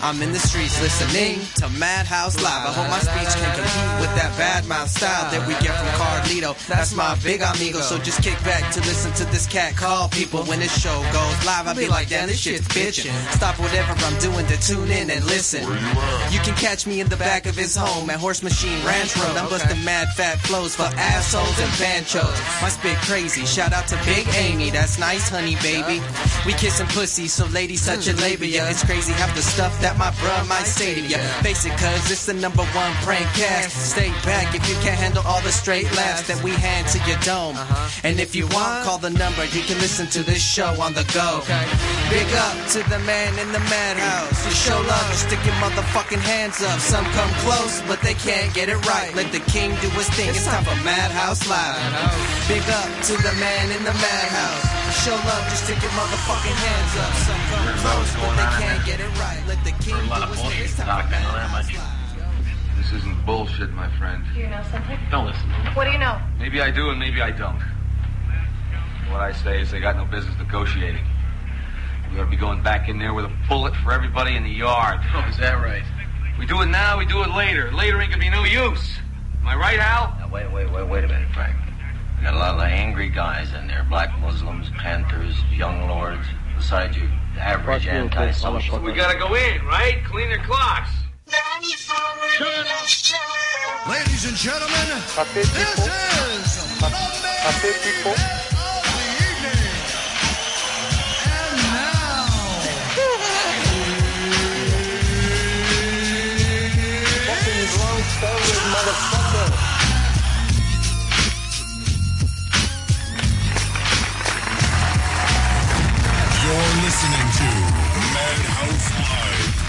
I'm in the streets listening to Madhouse Live. I hope my speech can compete with that bad mouth style that we get from Carlito. That's my big amigo. So just kick back to listen to this cat call people. When this show goes live, I'll be like, damn, this shit's bitchin'. Stop whatever I'm doing to tune in and listen. You can catch me in the back of his home at Horse Machine Ranch Road. I'm busting mad fat flows for assholes and banchos. My spit crazy. Shout out to Big Amy. That's nice, honey, baby. We kissin' pussy, so ladies such a labor. Yeah, It's crazy half the stuff that my bruh might say to ya. Face it, cuz it's the number one prank cast. Stay back if you can't handle all the straight laughs that we hand to your dome. Uh-huh. And if you want, call the number. You can listen to this show on the go. Big up to the man in the madhouse. You show love, you stick your motherfucking hands up. Some come close, but they can't get it right. Let the king do his thing. It's time for Madhouse Live. Big up to the man in the madhouse. You show love, just stick your motherfucking hands up. Some come close, but they can't get it right. Let the king do his thing. It's time for Madhouse Live. This isn't bullshit, my friend. Do you know something? Don't listen to me. What do you know? Maybe I do and maybe I don't. What I say is they got no business negotiating. We ought to be going back in there with a bullet for everybody in the yard. Oh, is that right? We do it now, we do it later. Later ain't gonna be no use. Am I right, Al? Now, wait, wait, wait, wait a minute, Frank. We got a lot of angry guys in there. Black Muslims, Panthers, young lords. Besides your average anti-social. We gotta go in, right? Clean their clocks. Ladies and gentlemen, this is the man of the evening. And now, You're listening to Madhouse Live,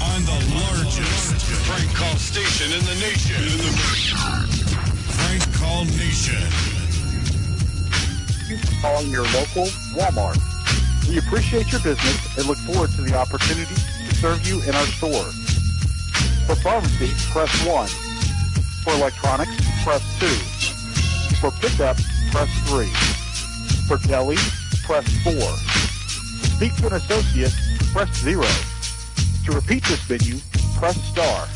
on the largest prank call station in the nation. In the Prank Call Nation. calling your local Walmart. We appreciate your business and look forward to the opportunity to serve you in our store. For pharmacy, press 1. For electronics, press 2. For pickup, press 3. For deli, press 4. To speak to an associate, press 0. To repeat this menu, press star.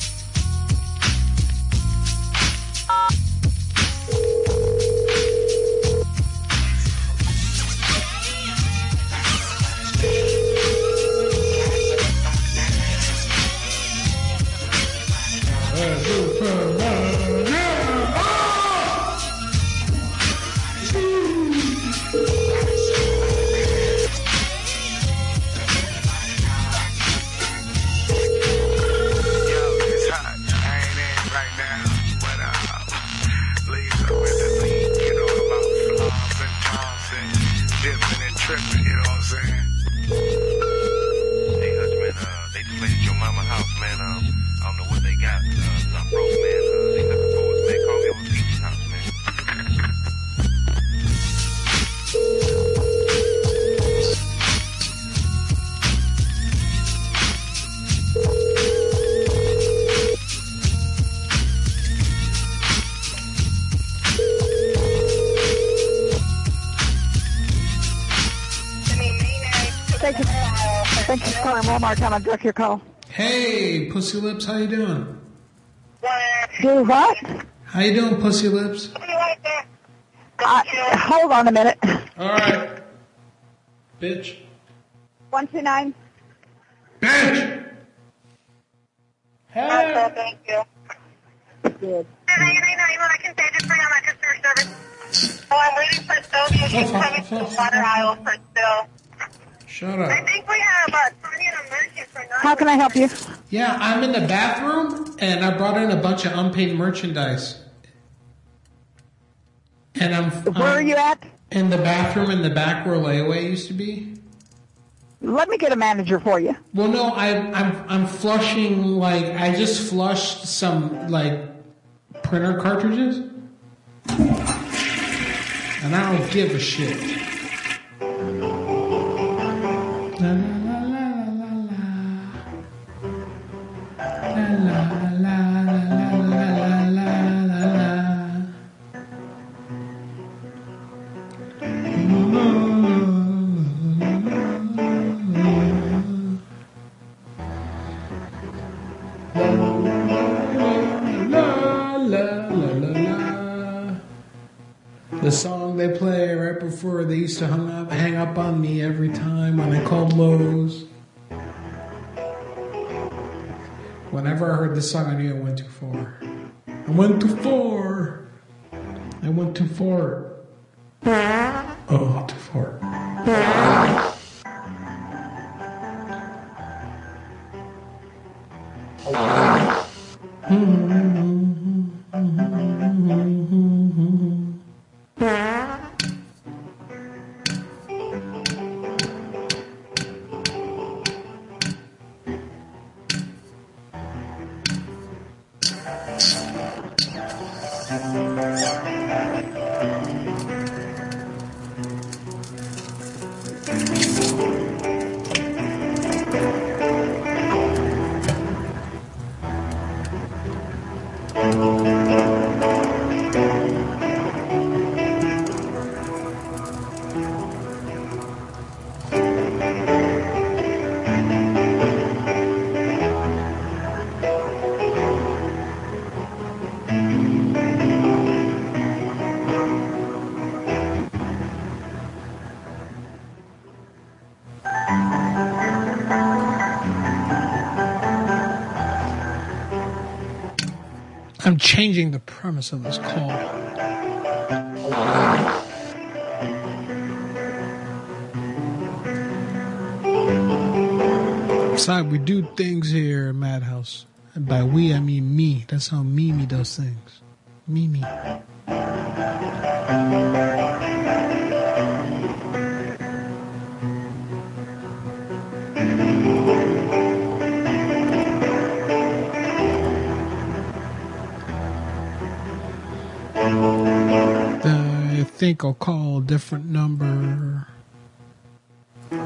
You for calling Walmart. Time I direct your call. Hey, Pussy Lips, how you doing? Do what? How you doing, Pussy Lips? Uh, hold on a minute. All right, bitch. One two nine. Bitch. Hey. Thank you. Good. Oh, I'm waiting for Sylvia. She's coming to the water aisle for Still. Shut up. I think we have uh, Tony and Emergent for nine. How can I help you? Yeah, I'm in the bathroom and I brought in a bunch of unpaid merchandise. And I'm Where are you at? in the bathroom in the back where layaway used to be. Let me get a manager for you. Well, no, I, I'm I'm flushing like I just flushed some like printer cartridges, and I don't give a shit. Whenever I heard this song, I knew I went too far. I went too far. I went too far. Oh, too far. Changing the premise of this call. Besides, we do things here at Madhouse. And by we, I mean me. That's how Mimi does things. Mimi. I'll call a different number.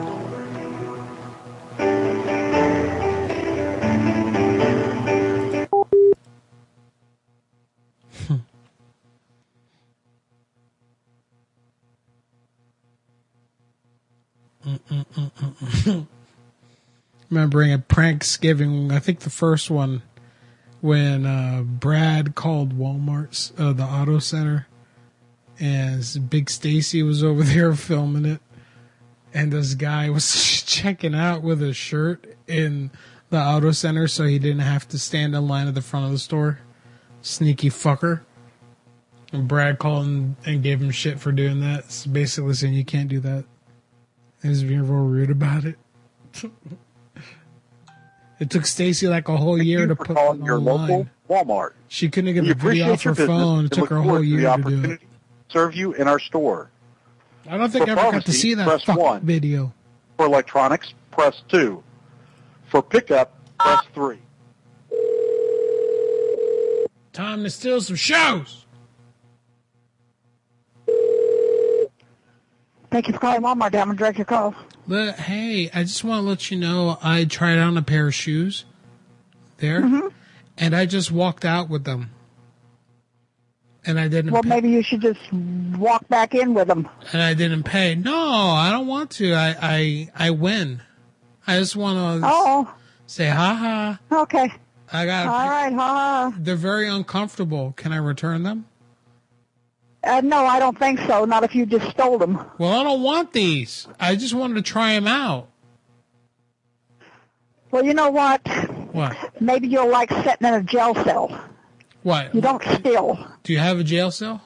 Remembering at Pranksgiving, I think the first one when uh, Brad called Walmart's uh, the auto center, and Big Stacy was over there filming it, and this guy was checking out with a shirt in the auto center, so he didn't have to stand in line at the front of the store. Sneaky fucker. And Brad called and, and gave him shit for doing that. It's basically saying you can't do that. He was being real rude about it. It took Stacy like a whole year to put it your online. local Walmart. She couldn't get We the video off her business phone. It took her a whole year to do it. Opportunity to serve you in our store. I don't think For I ever got to see that press fucking one. video. For electronics, press 2. For pickup, press 3. Time to steal some shows. Thank you for calling Walmart. I'm going to direct your call. But hey, I just want to let you know I tried on a pair of shoes there, Mm-hmm. and I just walked out with them, and I didn't. Well, pay, maybe you should just walk back in with them. and I didn't pay. No, I don't want to. I I I win. I just want to Oh, say ha ha. okay. I got. All right, ha ha. They're very uncomfortable. Can I return them? Uh, no, I don't think so. Not if you just stole them. Well, I don't want these. I just wanted to try them out. Well, you know what? What? Maybe you'll like sitting in a jail cell. What? You don't steal. Do you have a jail cell?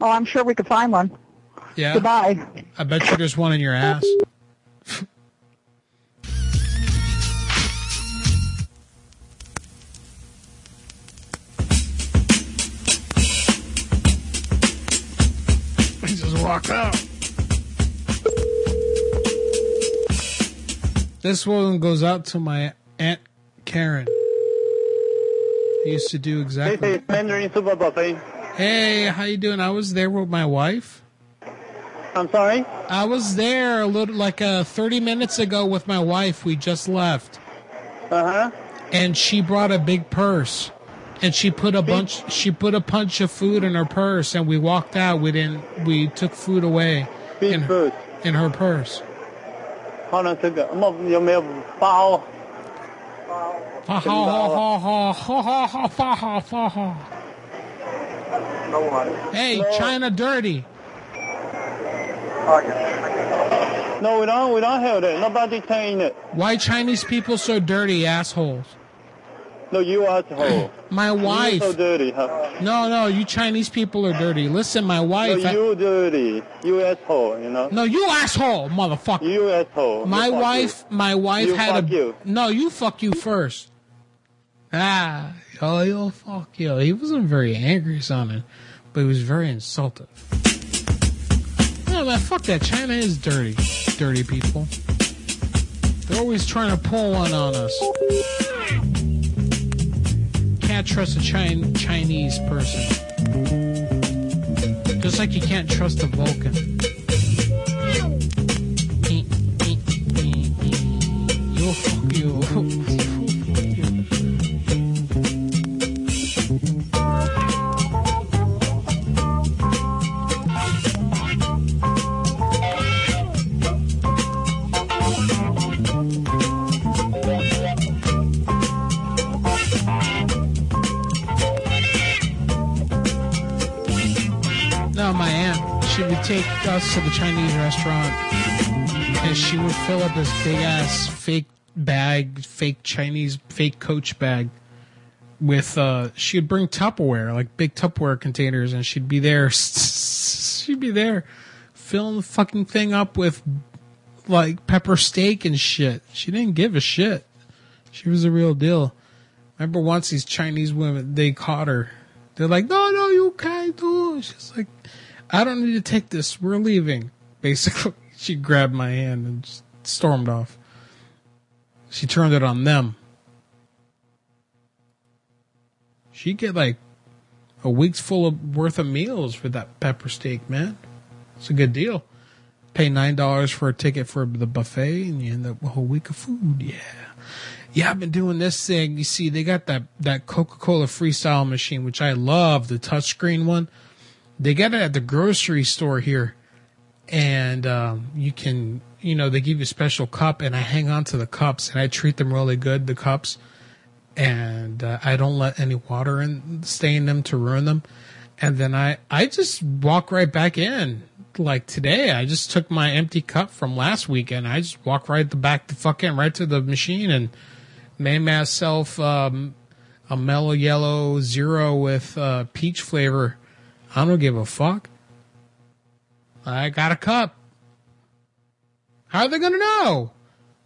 Oh, I'm sure we could find one. Yeah. Goodbye. I bet you there's one in your ass. I just walked out. This one goes out to my aunt Karen I used to do exactly. Mandarin Super Buffet. Hey, how you doing? I was there with my wife. I'm sorry? I was there a little like uh, 30 minutes ago with my wife. We just left. Uh huh. And she brought a big purse. And she put a bunch she put a bunch of food in her purse and we walked out. We didn't we took food away in, food. in her purse. 好了，这个我有没有包？ Ha ha ha ha Hey, 发好好好好好好发好发好。Hey, China dirty. No, we don't. We don't have that. Nobody saying it. Why Chinese people so dirty, assholes? No, you asshole. my wife. You so dirty. Huh? No, no, you Chinese people are dirty. Listen, my wife. No, you I... dirty. You asshole. You know. No, you asshole, motherfucker. You asshole. My you wife. You. My wife you had a. You. No, you fuck you first. Ah, oh, yo, fuck you. He wasn't very angry, son, but he was very insulted. No, man, fuck that. China is dirty. Dirty people. They're always trying to pull one on us. Can't trust a Chin- Chinese person. Just like you can't trust a Vulcan. Yo, fuck you. Us to the Chinese restaurant, and she would fill up this big ass fake bag, fake Chinese, fake Coach bag with. uh She'd bring Tupperware, like big Tupperware containers, and she'd be there. She'd be there, filling the fucking thing up with like pepper steak and shit. She didn't give a shit. She was a real deal. Remember once these Chinese women, they caught her. They're like, no, no, you can't do. it." She's like, I don't need to take this. We're leaving. Basically, she grabbed my hand and stormed off. She turned it on them. She get like a week's full of worth of meals for that pepper steak, man. It's a good deal. Pay nine dollars for a ticket for the buffet, and you end up with a whole week of food. Yeah yeah, I've been doing this thing. You see, they got that that Coca Cola Freestyle machine, which I love, the touchscreen one. They got it at the grocery store here, and um, you can, you know, they give you a special cup, and I hang on to the cups, and I treat them really good, the cups, and uh, I don't let any water in stay in them to ruin them, and then I I just walk right back in. Like today, I just took my empty cup from last weekend. I just walked right the back the fucking right to the machine and made myself um, a mellow yellow zero with uh, peach flavor. I don't give a fuck. I got a cup. How are they gonna know?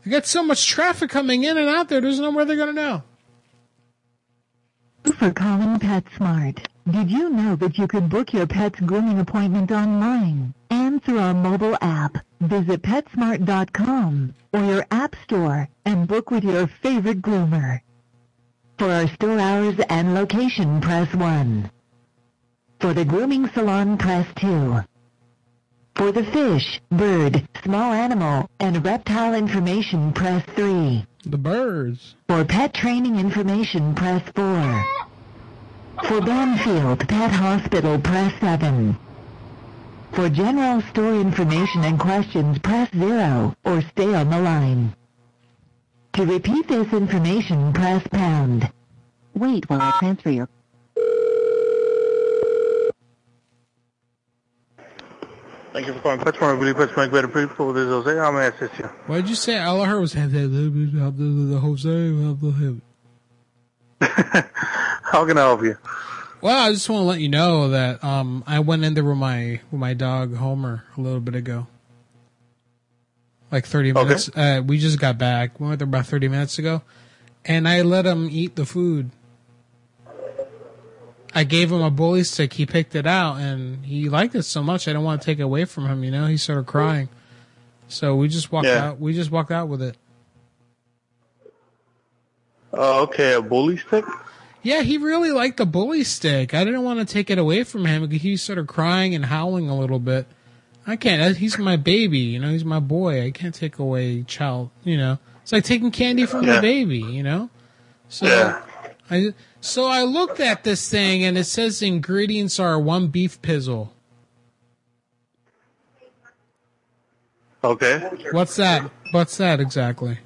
They got so much traffic coming in and out there. There's nowhere they're gonna know. for calling PetSmart. Did you know that you could book your pet's grooming appointment online and through our mobile app? Visit PetSmart.com or your app store and book with your favorite groomer. For our store hours and location, press 1. For the grooming salon, press 2. For the fish, bird, small animal, and reptile information, press 3. The birds. For pet training information, press 4. For Banfield Pet Hospital, press 7. For general store information and questions, press 0 or stay on the line. To repeat this information, press pound. Wait while I transfer your Thank you for calling PetSmart. I believe PetSmart better people. This is Jose. How may I assist you? What did you say? All I heard was the Jose. How can I help you? Well, I just want to let you know that um, I went in there with my with my dog Homer a little bit ago, like thirty Okay. minutes. Uh, we just got back. We went there about thirty minutes ago, and I let him eat the food. I gave him a bully stick. He picked it out, and he liked it so much. I didn't want to take it away from him. You know, he started crying. So we just walked Yeah. out. We just walked out with it. Uh, okay, a bully stick? Yeah, he really liked the bully stick. I didn't want to take it away from him because he started crying and howling a little bit. I can't. He's my baby, you know. He's my boy. I can't take away child. You know, it's like taking candy from Yeah. the baby. You know. So Yeah. I so I looked at this thing and it says ingredients are one beef pizzle. Okay. What's that? What's that exactly?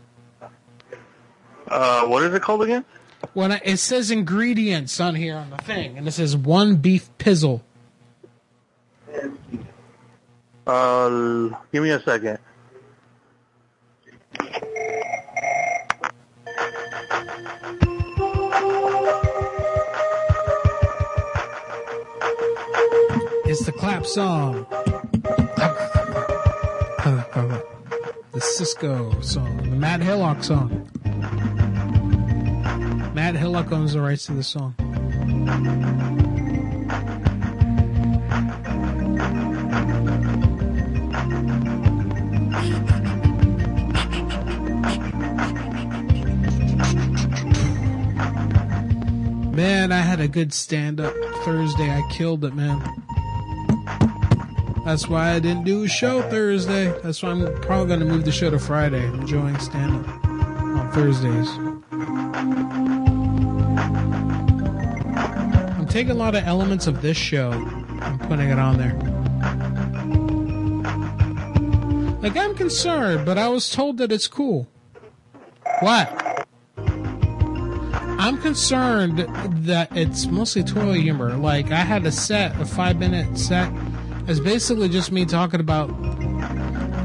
Uh, what is it called again? When I, it says ingredients on here on the thing, and it says one beef pizzle. Uh, give me a second. Song. The Cisco song. The Matt Hillock song. Matt Hillock owns the rights to the song. Man, I had a good stand up Thursday. I killed it, man. That's why I didn't do a show Thursday. That's why I'm probably going to move the show to Friday. I'm enjoying stand up on Thursdays. I'm taking a lot of elements of this show and putting it on there. Like, I'm concerned, but I was told that it's cool. What? I'm concerned that it's mostly toilet humor. Like, I had a set, a five minute set. It's basically just me talking about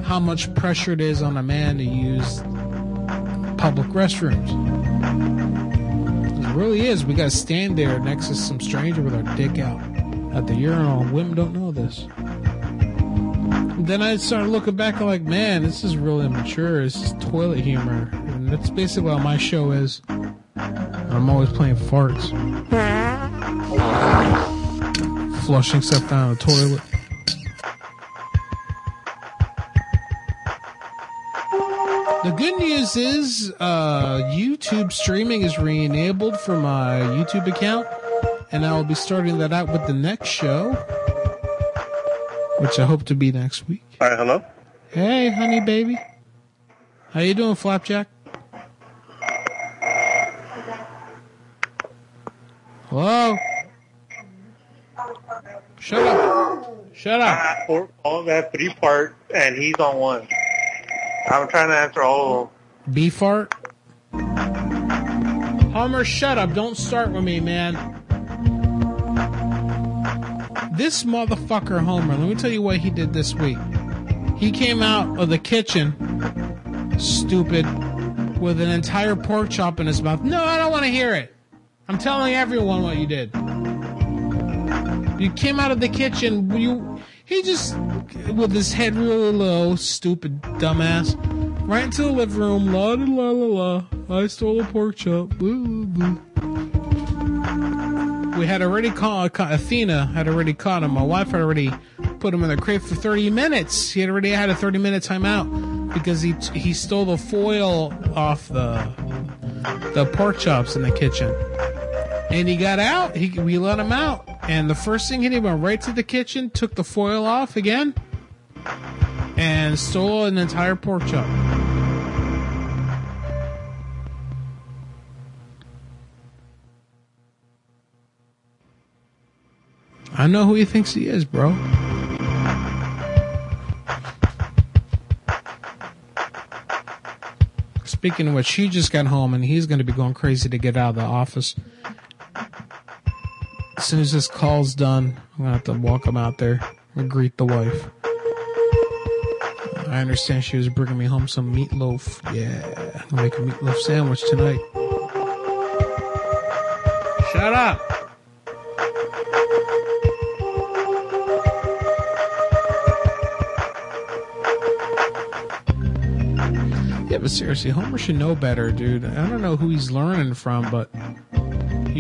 how much pressure it is on a man to use public restrooms. It really is. We gotta stand there next to some stranger with our dick out at the urinal. Women don't know this. Then I started looking back and like, man, this is really immature. It's just toilet humor. And that's basically what my show is. I'm always playing farts. Flushing stuff down the toilet. The good news is uh, YouTube streaming is re-enabled for my YouTube account, and I will be starting that out with the next show, which I hope to be next week. All right, hello. Hey, honey, baby, how you doing, Flapjack? Hello. Shut up. Shut up. Four, all that three part, and he's on one. I'm trying to answer all of them. Fart. Homer, shut up. Don't start with me, man. This motherfucker, Homer, let me tell you what he did this week. He came out of the kitchen, stupid, with an entire pork chop in his mouth. No, I don't want to hear it. I'm telling everyone what you did. You came out of the kitchen. You, he just, with his head really low, stupid dumbass, right into the living room. La la la la. I stole a pork chop. Boo, boo, boo. We had already uh, caught Athena had already caught him. My wife had already put him in the crate for 30 minutes. He had already had a 30 minute timeout because he he stole the foil off the the pork chops in the kitchen. And he got out. He we let him out. And the first thing he did, went right to the kitchen, took the foil off again, and stole an entire pork chop. I know who he thinks he is, bro. Speaking of which, she just got home and he's going to be going crazy to get out of the office. As soon as this call's done, I'm to have to walk him out there and greet the wife. I understand she was bringing me home some meatloaf. Yeah, I'm to make a meatloaf sandwich tonight. Shut up! Yeah, but seriously, Homer should know better, dude. I don't know who he's learning from, but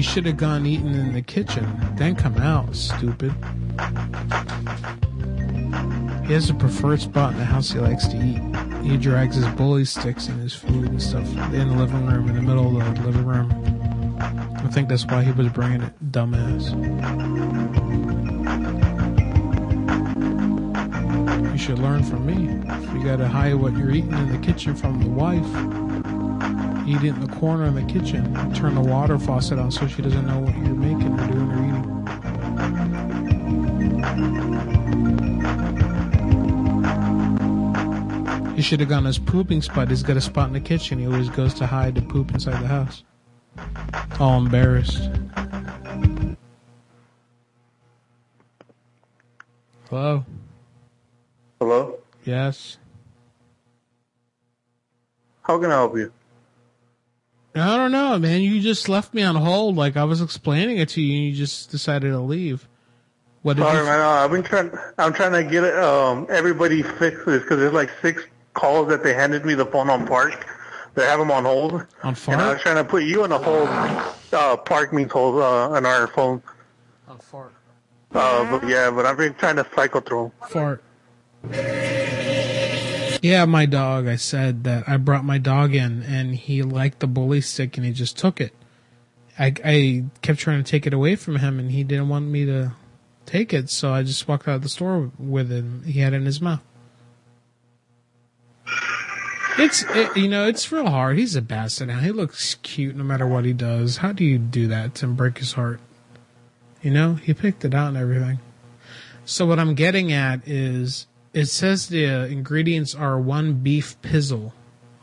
he should have gone eating in the kitchen, then come out, stupid. He has a preferred spot in the house he likes to eat. He drags his bully sticks and his food and stuff in the living room, in the middle of the living room. I think that's why he was bringing it, dumbass. You should learn from me. You gotta hide what you're eating in the kitchen from the wife, eat it in the corner in the kitchen. Turn the water faucet on so she doesn't know what you're making or doing or eating. He should have gone his pooping spot. He's got a spot in the kitchen. He always goes to hide to poop inside the house. All embarrassed. Hello? Hello? Yes. How can I help you? I don't know, man. You just left me on hold like I was explaining it to you and you just decided to leave. What did Sorry, you man. I've been trying. I'm trying to get um everybody fixed this because there's like six calls that they handed me the phone on Park. They have them on hold. On And I fart? was trying to put you on a hold. Uh, Park means hold uh, on our phone. On fart. Uh, but yeah, but I've been trying to cycle through 'em. Fart. Yeah, my dog. I said that I brought my dog in and he liked the bully stick and he just took it. I, I kept trying to take it away from him and he didn't want me to take it, so I just walked out of the store with him. He had it in his mouth. It's it, you know it's real hard. He's a bastard now. He looks cute no matter what he does. How do you do that to break his heart? You know he picked it out and everything. So what I'm getting at is it says the uh, ingredients are one beef pizzle.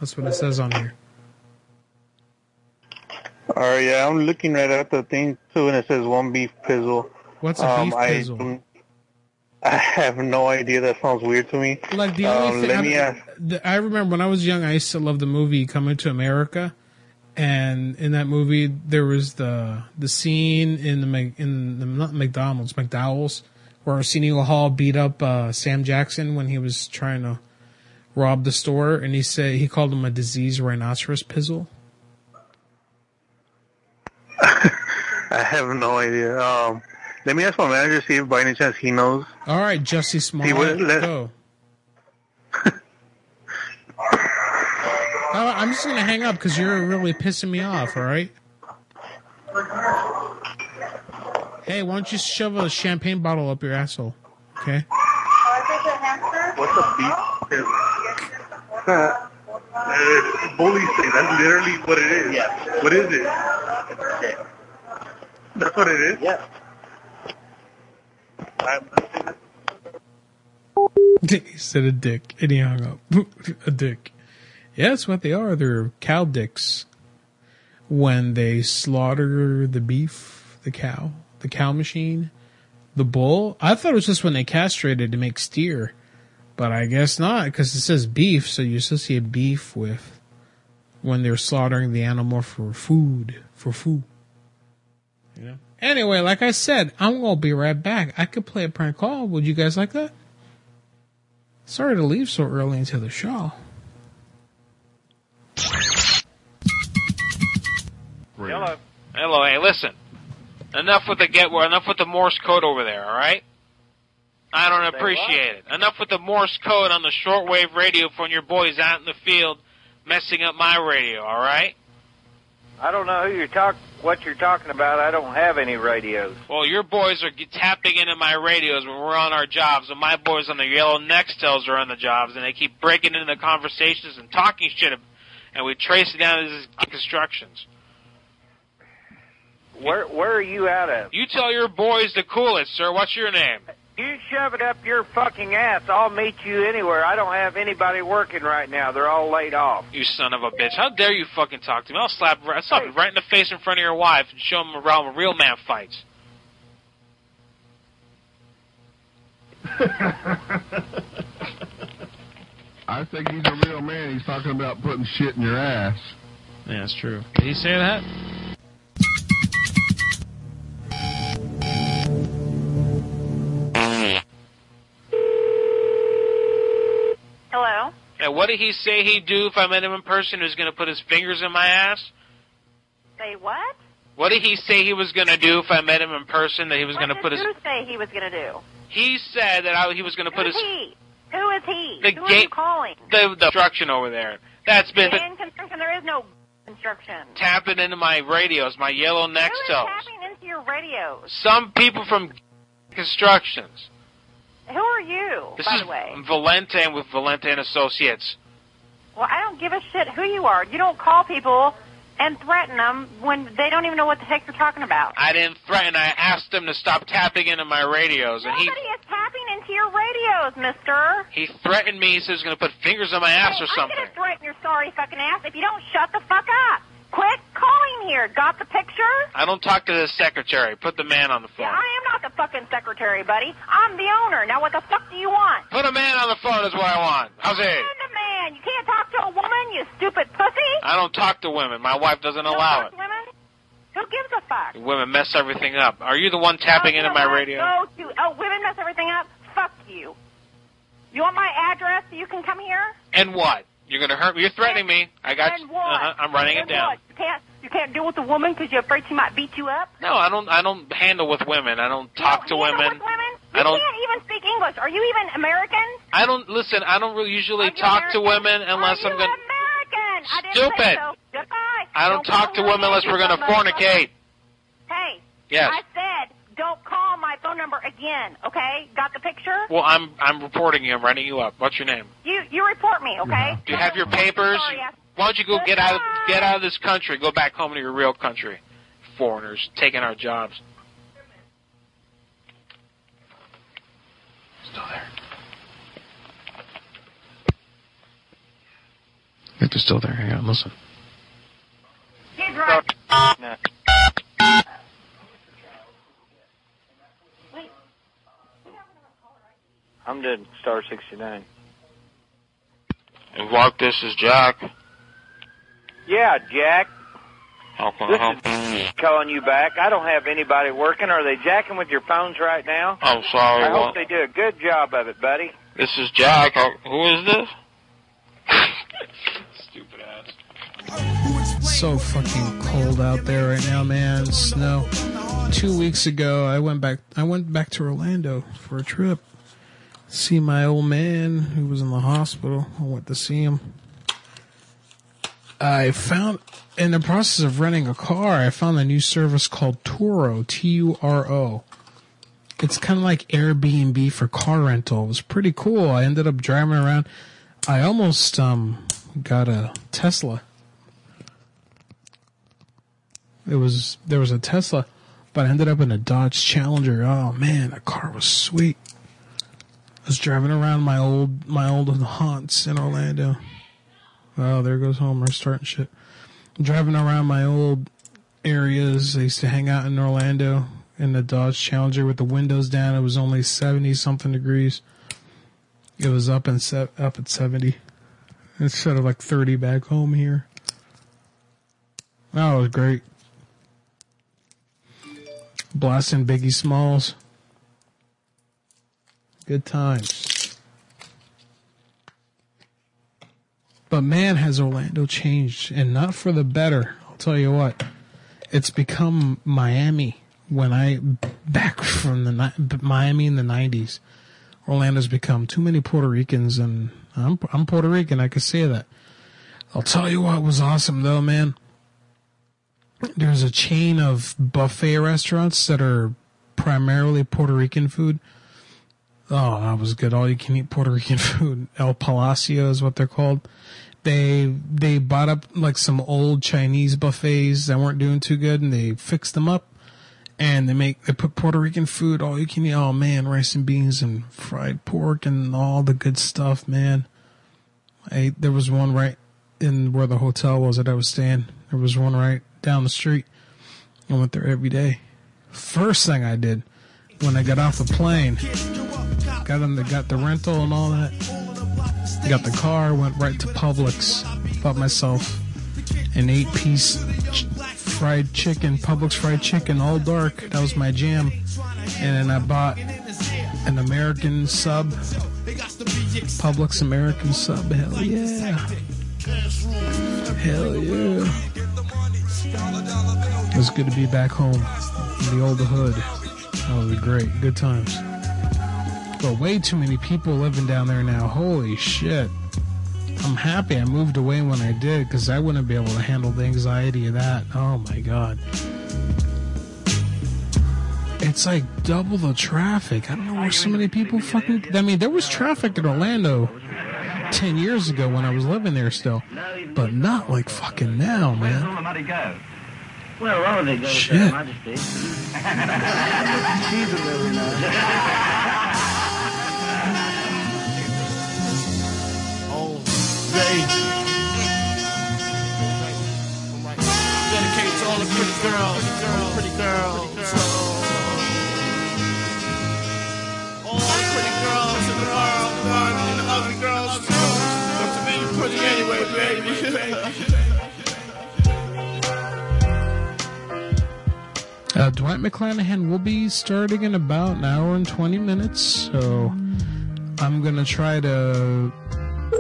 That's what it says on here. All right, yeah, I'm looking right at the thing too, and it says one beef pizzle. What's a um, beef I pizzle? don't- I have no idea. That sounds weird to me. Like the only um, thing let me I, ask. I remember when I was young, I used to love the movie Coming to America, and in that movie there was the the scene in the in the not McDonald's McDowell's where Arsenio Hall beat up uh, Sam Jackson when he was trying to rob the store, and he said he called him a diseased rhinoceros pizzle. I have no idea. Um, let me ask my manager see if by any chance he knows. All right, Jussie He Smollett, would let- go. I'm just gonna hang up because you're really pissing me off. All right. Hey, why don't you shove a champagne bottle up your asshole? Okay. What's a beef pizzle? Uh, bully stick. That's literally what it is. Yeah. What is it? That's what it is. Yeah. he said a dick, and he hung up. a dick. Yeah, that's what they are. They're cow dicks. When they slaughter the beef, the cow, the cow machine, the bull. I thought it was just when they castrated to make steer, but I guess not because it says beef, so you associate beef with when they're slaughtering the animal for food, for food. You know. Anyway, like I said, I'm gonna be right back. I could play a prank call. Would you guys like that? Sorry to leave so early into the show. Hello. Hello. Hey, listen. Enough with the get. Enough with the Morse code over there. All right. I don't appreciate it. Enough with the Morse code on the shortwave radio from your boys out in the field, messing up my radio. All right. I don't know who you're talk what you're talking about. I don't have any radios. Well, your boys are tapping into my radios when we're on our jobs, and my boys on the yellow Nextels are on the jobs, and they keep breaking into the conversations and talking shit, and we trace it down to these instructions. Where where are you out of? You tell your boys to cool it, sir. What's your name? You shove it up your fucking ass. I'll meet you anywhere. I don't have anybody working right now. They're all laid off. You son of a bitch! How dare you fucking talk to me? I'll slap, I'll slap you right in the face in front of your wife and show them around a real man fights. I think he's a real man. He's talking about putting shit in your ass. Yeah, that's true. Did he say that? What did he say he'd do if I met him in person? Who's going to put his fingers in my ass. Say what? What did he say he was going to do if I met him in person? That he was going to put his. Who say he was going to do? He said that I, he was going to put his he? Who is he? The Who are gate- you calling? the, the construction over there. That's been In construction, there is no construction. tapping into my radios, my yellow Who is tapping into your radios? Some people from constructions. Who are you, This by is the way? Valente and with Valente and Associates. Well, I don't give a shit who you are. You don't call people and threaten them when they don't even know what the heck you're talking about. I didn't threaten. I asked them to stop tapping into my radios, and he is tapping into your radios, mister. he threatened me. He said he was going to put fingers on my ass or something. I'm gonna threaten your sorry fucking ass if you don't shut the fuck up. Quit calling here. Got the picture? I don't talk to the secretary. Put the man on the phone. Yeah, I am not the fucking secretary, buddy. I'm the owner. Now what the fuck do you want? Put a man on the phone is what I want. How's it? I'm the man. You can't talk to a woman, you stupid pussy. I don't talk to women. My wife doesn't Don't allow it. women? Who gives a fuck? Women mess everything up. Are you the one tapping Oh, into my radio? Go to, oh, women mess everything up? Fuck you. You want my address so you can come here? And what? You're gonna hurt me. You're threatening me. I got. What? Uh-huh, I'm writing it down. what? You can't, you can't deal with a woman because you're afraid she might beat you up? No, I don't. I don't handle with women. I don't talk to You handle women. women? I You don't- can't even speak English. Are you even American? I don't listen. I don't really usually you talk to women unless I'm gonna. American? I Stupid. so. Goodbye. I don't talk to women unless we're gonna fornicate. Hey. Yes. I said don't call my phone number again. Okay? Got the picture? Well, I'm I'm reporting you. I'm writing you up. What's your name? You you report me. Okay? Mm-hmm. Do you have your papers? Sorry, I- Why don't you go get out of get out of this country? Go back home to your real country. Foreigners taking our jobs. Still there. If they're still there, hang on. Listen. He's right. I'm doing star 69. And Mark, this is Jack. Yeah, Jack. How can This I help? is calling you back. I don't have anybody working. Are they jacking with your phones right now? I'm sorry. I what? hope they do a good job of it, buddy. This is Jack. How, who is this? Stupid ass. so fucking cold out there right now, man. Snow. Two weeks ago, I went back. I went back to Orlando for a trip. See my old man who was in the hospital. I went to see him. I found in the process of renting a car. I found a new service called Turo. T U R O. It's kind of like Airbnb for car rental. It was pretty cool. I ended up driving around. I almost um got a Tesla. It was there was a Tesla, but I ended up in a Dodge Challenger. Oh man, the car was sweet. Was driving around my old my old haunts in Orlando. Oh, there goes Homer starting shit. Driving around my old areas. I used to hang out in Orlando in the Dodge Challenger with the windows down. It was only seventy something degrees. It was up and set up at seventy instead of like thirty back home here. That was great. Blasting Biggie Smalls. Good times. But man, has Orlando changed, and not for the better. I'll tell you what. It's become Miami when I back from the Miami in the '90s. Orlando's become too many Puerto Ricans, and I'm I'm Puerto Rican. I could say that. I'll tell you what was awesome though, man. There's a chain of buffet restaurants that are primarily Puerto Rican food. Oh, that was good. All you can eat Puerto Rican food. El Palacio is what they're called. They they bought up like some old Chinese buffets that weren't doing too good, and they fixed them up. And they make they put Puerto Rican food. All you can eat. Oh man, rice and beans and fried pork and all the good stuff, man. I ate, there was one right in where the hotel was that I was staying. There was one right down the street. I went there every day. First thing I did when I got off the plane, got the got the rental and all that. Got the car, went right to Publix, bought myself an eight piece ch- fried chicken, Publix fried chicken, all dark. That was my jam. And then I bought an American sub, Publix American sub. Hell yeah. Hell yeah. It was good to be back home in the old hood. That was great. Good times. But way too many people living down there now. Holy shit. I'm happy I moved away when I did because I wouldn't be able to handle the anxiety of that. Oh my god. It's like double the traffic. I don't know where so many people fucking. I mean, there was traffic in Orlando 10 years ago when I was living there still. But not like fucking now, man. all the money go? Well, lot of it goes Shit. to Her Majesty. She's a millionaire. Dedicate to all the pretty girls, all the pretty girls. All the pretty girls in the world, and the ugly girls too. To me, you're pretty anyway, baby. Uh, Dwight McClanahan will be starting in about an hour and 20 minutes, so I'm going to try to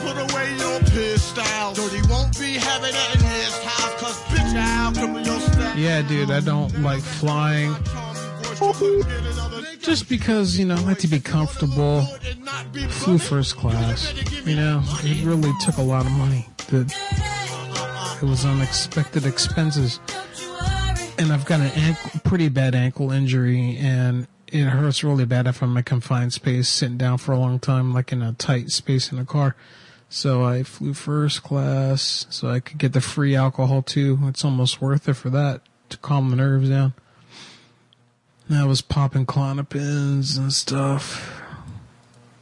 Put away your pistol. Dirty won't be having it in his house, cause bitch, I'll your style. Yeah, dude, I don't like flying. Just because, you know, I like to be comfortable. Flew first class. You know, it really took a lot of money. That it was unexpected expenses. And I've got an ankle, pretty bad ankle injury, and it hurts really bad if I'm in a confined space, sitting down for a long time, like in a tight space in a car. So I flew first class, so I could get the free alcohol too. It's almost worth it for that to calm the nerves down. I was popping Klonopins and stuff.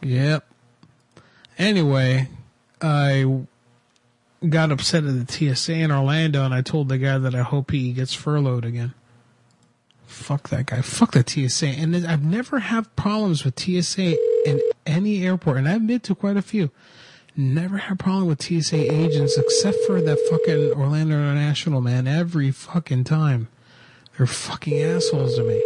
Yep. Anyway, I got upset at the TSA in Orlando, and I told the guy that I hope he gets furloughed again. Fuck that guy. Fuck the TSA. And I've never had problems with TSA in any airport, and I've been to quite a few. Never had problem with TSA agents except for that fucking Orlando International man. Every fucking time, they're fucking assholes to me.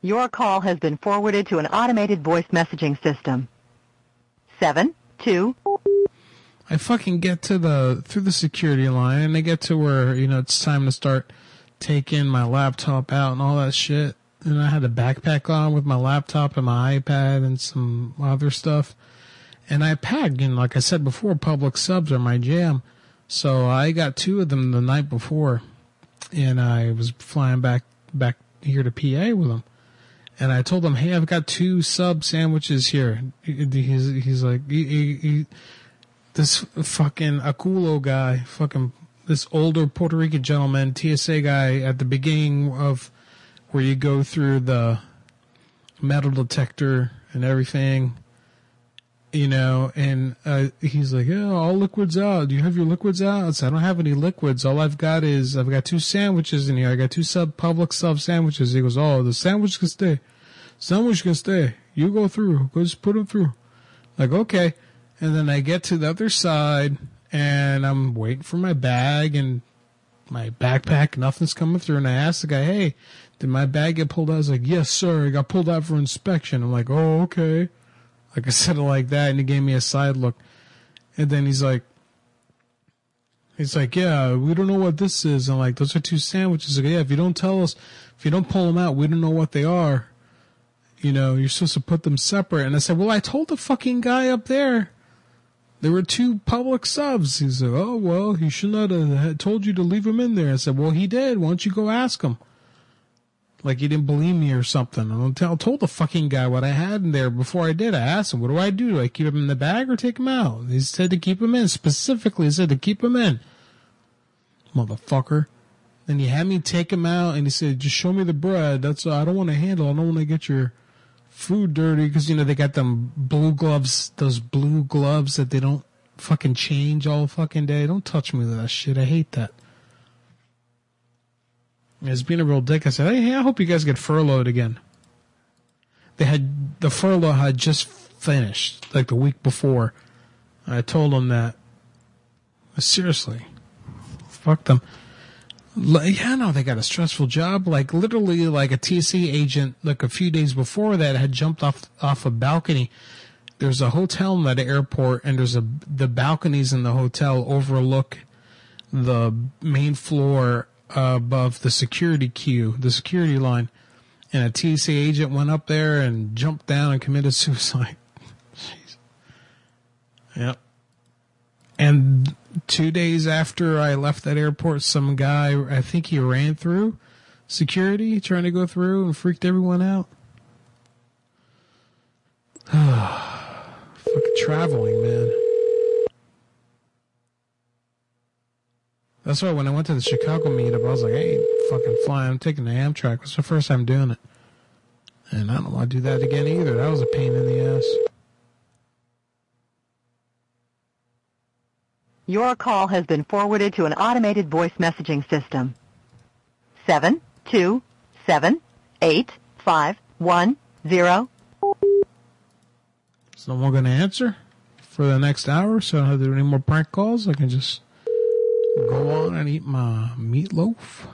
Your call has been forwarded to an automated voice messaging system. Seven, two, I fucking get to the through the security line and I get to where you know it's time to start taking my laptop out and all that shit. And I had a backpack on with my laptop and my iPad and some other stuff. And I packed, and like I said before, Publix subs are my jam. So I got two of them the night before, and I was flying back back here to PA with them. And I told him, "Hey, I've got two sub sandwiches here." He's he's like, he, he, he, this fucking Aculo guy, fucking this older Puerto Rican gentleman, TSA guy at the beginning of where you go through the metal detector and everything, you know, and uh, he's like, yeah, all liquids out. Do you have your liquids out? I said, I don't have any liquids. All I've got is, I've got two sandwiches in here. I got two sub, Publix sub sandwiches. He goes, oh, the sandwich can stay. Sandwich can stay. You go through. Go just put them through. Like, okay. And then I get to the other side and I'm waiting for my bag and my backpack. Nothing's coming through. And I asked the guy, hey, did my bag get pulled out? He's like, yes, sir. It got pulled out for inspection. I'm like, oh, okay. Like I said it like that. And he gave me a side look. And then he's like, he's like, yeah, we don't know what this is. And like, those are two sandwiches. Like, yeah, if you don't tell us, if you don't pull them out, we don't know what they are. You know, you're supposed to put them separate. And I said, well, I told the fucking guy up there there were two Publix subs. He said, "Oh well, he should not have uh, told you to leave him in there." I said, "Well, he did. Why don't you go ask him?" Like he didn't believe me or something. I told the fucking guy what I had in there before I did. I asked him, "What do I do? Do I keep him in the bag or take him out?" He said to keep him in. Specifically, he said to keep him in. Motherfucker. Then he had me take him out, and he said, "Just show me the bread. That's I don't want to handle. I don't want to get your." Food dirty because you know they got them blue gloves, those blue gloves that they don't fucking change all fucking day. Don't touch me with that shit. I hate that. As being a real dick, I said, "Hey, I hope you guys get furloughed again." They had the furlough had just finished like the week before. I told them that. Seriously, fuck them. Yeah, no, they got a stressful job. Like literally, like a TSA agent, like a few days before that, had jumped off off a balcony. There's a hotel in that airport, and there's a the balconies in the hotel overlook the main floor uh, above the security queue, the security line. And a TSA agent went up there and jumped down and committed suicide. Jeez. Yep. And two days after I left that airport, some guy, I think he ran through security trying to go through and freaked everyone out. Fucking traveling, man. That's why when I went to the Chicago meetup, I was like, I ain't fucking flying. I'm taking the Amtrak. It's the first time doing it. And I don't want to do that again either. That was a pain in the ass. Your call has been forwarded to an automated voice messaging system. Seven two seven eight five one zero. Is no one going to answer for the next hour so I don't have to do any more prank calls? I can just go on and eat my meatloaf.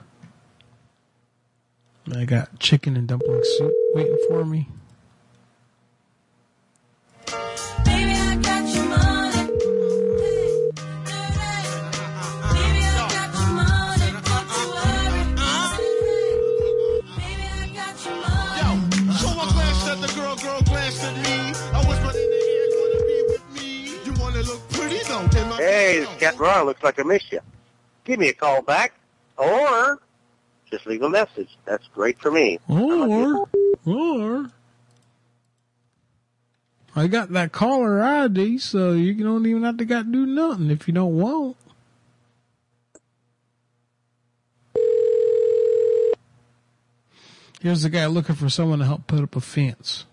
I got chicken and dumpling soup waiting for me. So Hey, this Cat Ron looks like I missed you. Give me a call back, or just leave a message. That's great for me. Or, or, I got that caller ID, so you don't even have to got do nothing if you don't want. Here's the guy looking for someone to help put up a fence.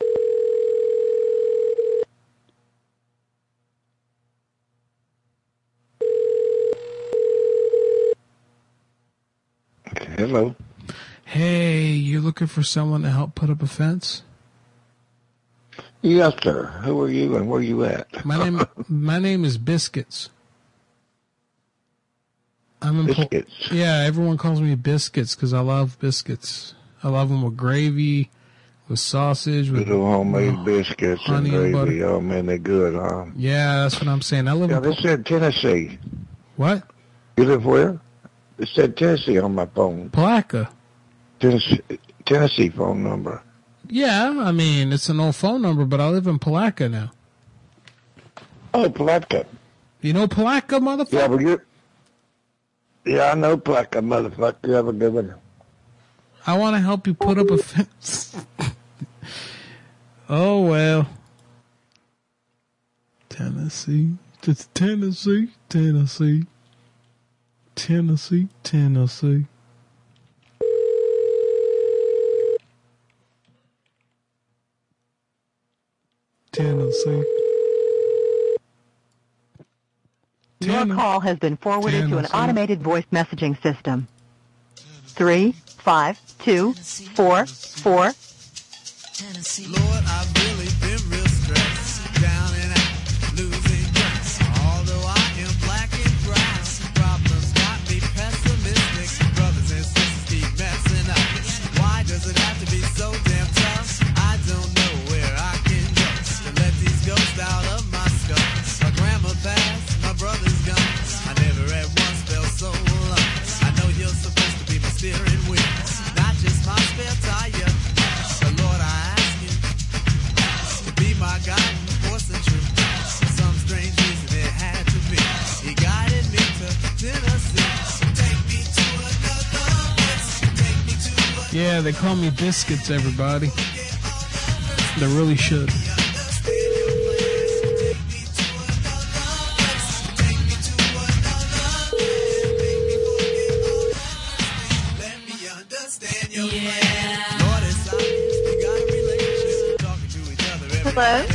Hello. Hey, you looking for someone to help put up a fence? Yes, sir. Who are you and where are you at? My name, my name is Biscuits. I'm in Biscuits. yeah, everyone calls me Biscuits because I love biscuits. I love them with gravy, with sausage, with Little homemade biscuits and honey and gravy. butter. Oh man, they're good, huh? Yeah, that's what I'm saying. I live Yeah, in this said Tennessee. What? You live where? It said Tennessee on my phone. Placa. Tennessee, Tennessee phone number. Yeah, I mean it's an old phone number, but I live in Palaca now. Oh, Palatka. You know Palaca, motherfucker? Yeah, but you're. Yeah, I know Palatka, motherfucker. You have a good one. I want to help you put up a fence. oh well. Tennessee, it's Tennessee, Tennessee, Tennessee, Tennessee. Tennessee. Your call has been forwarded to an automated voice messaging system. Three five two four four. Lord, I've really Yeah, they call me biscuits, everybody. They really should. Hello?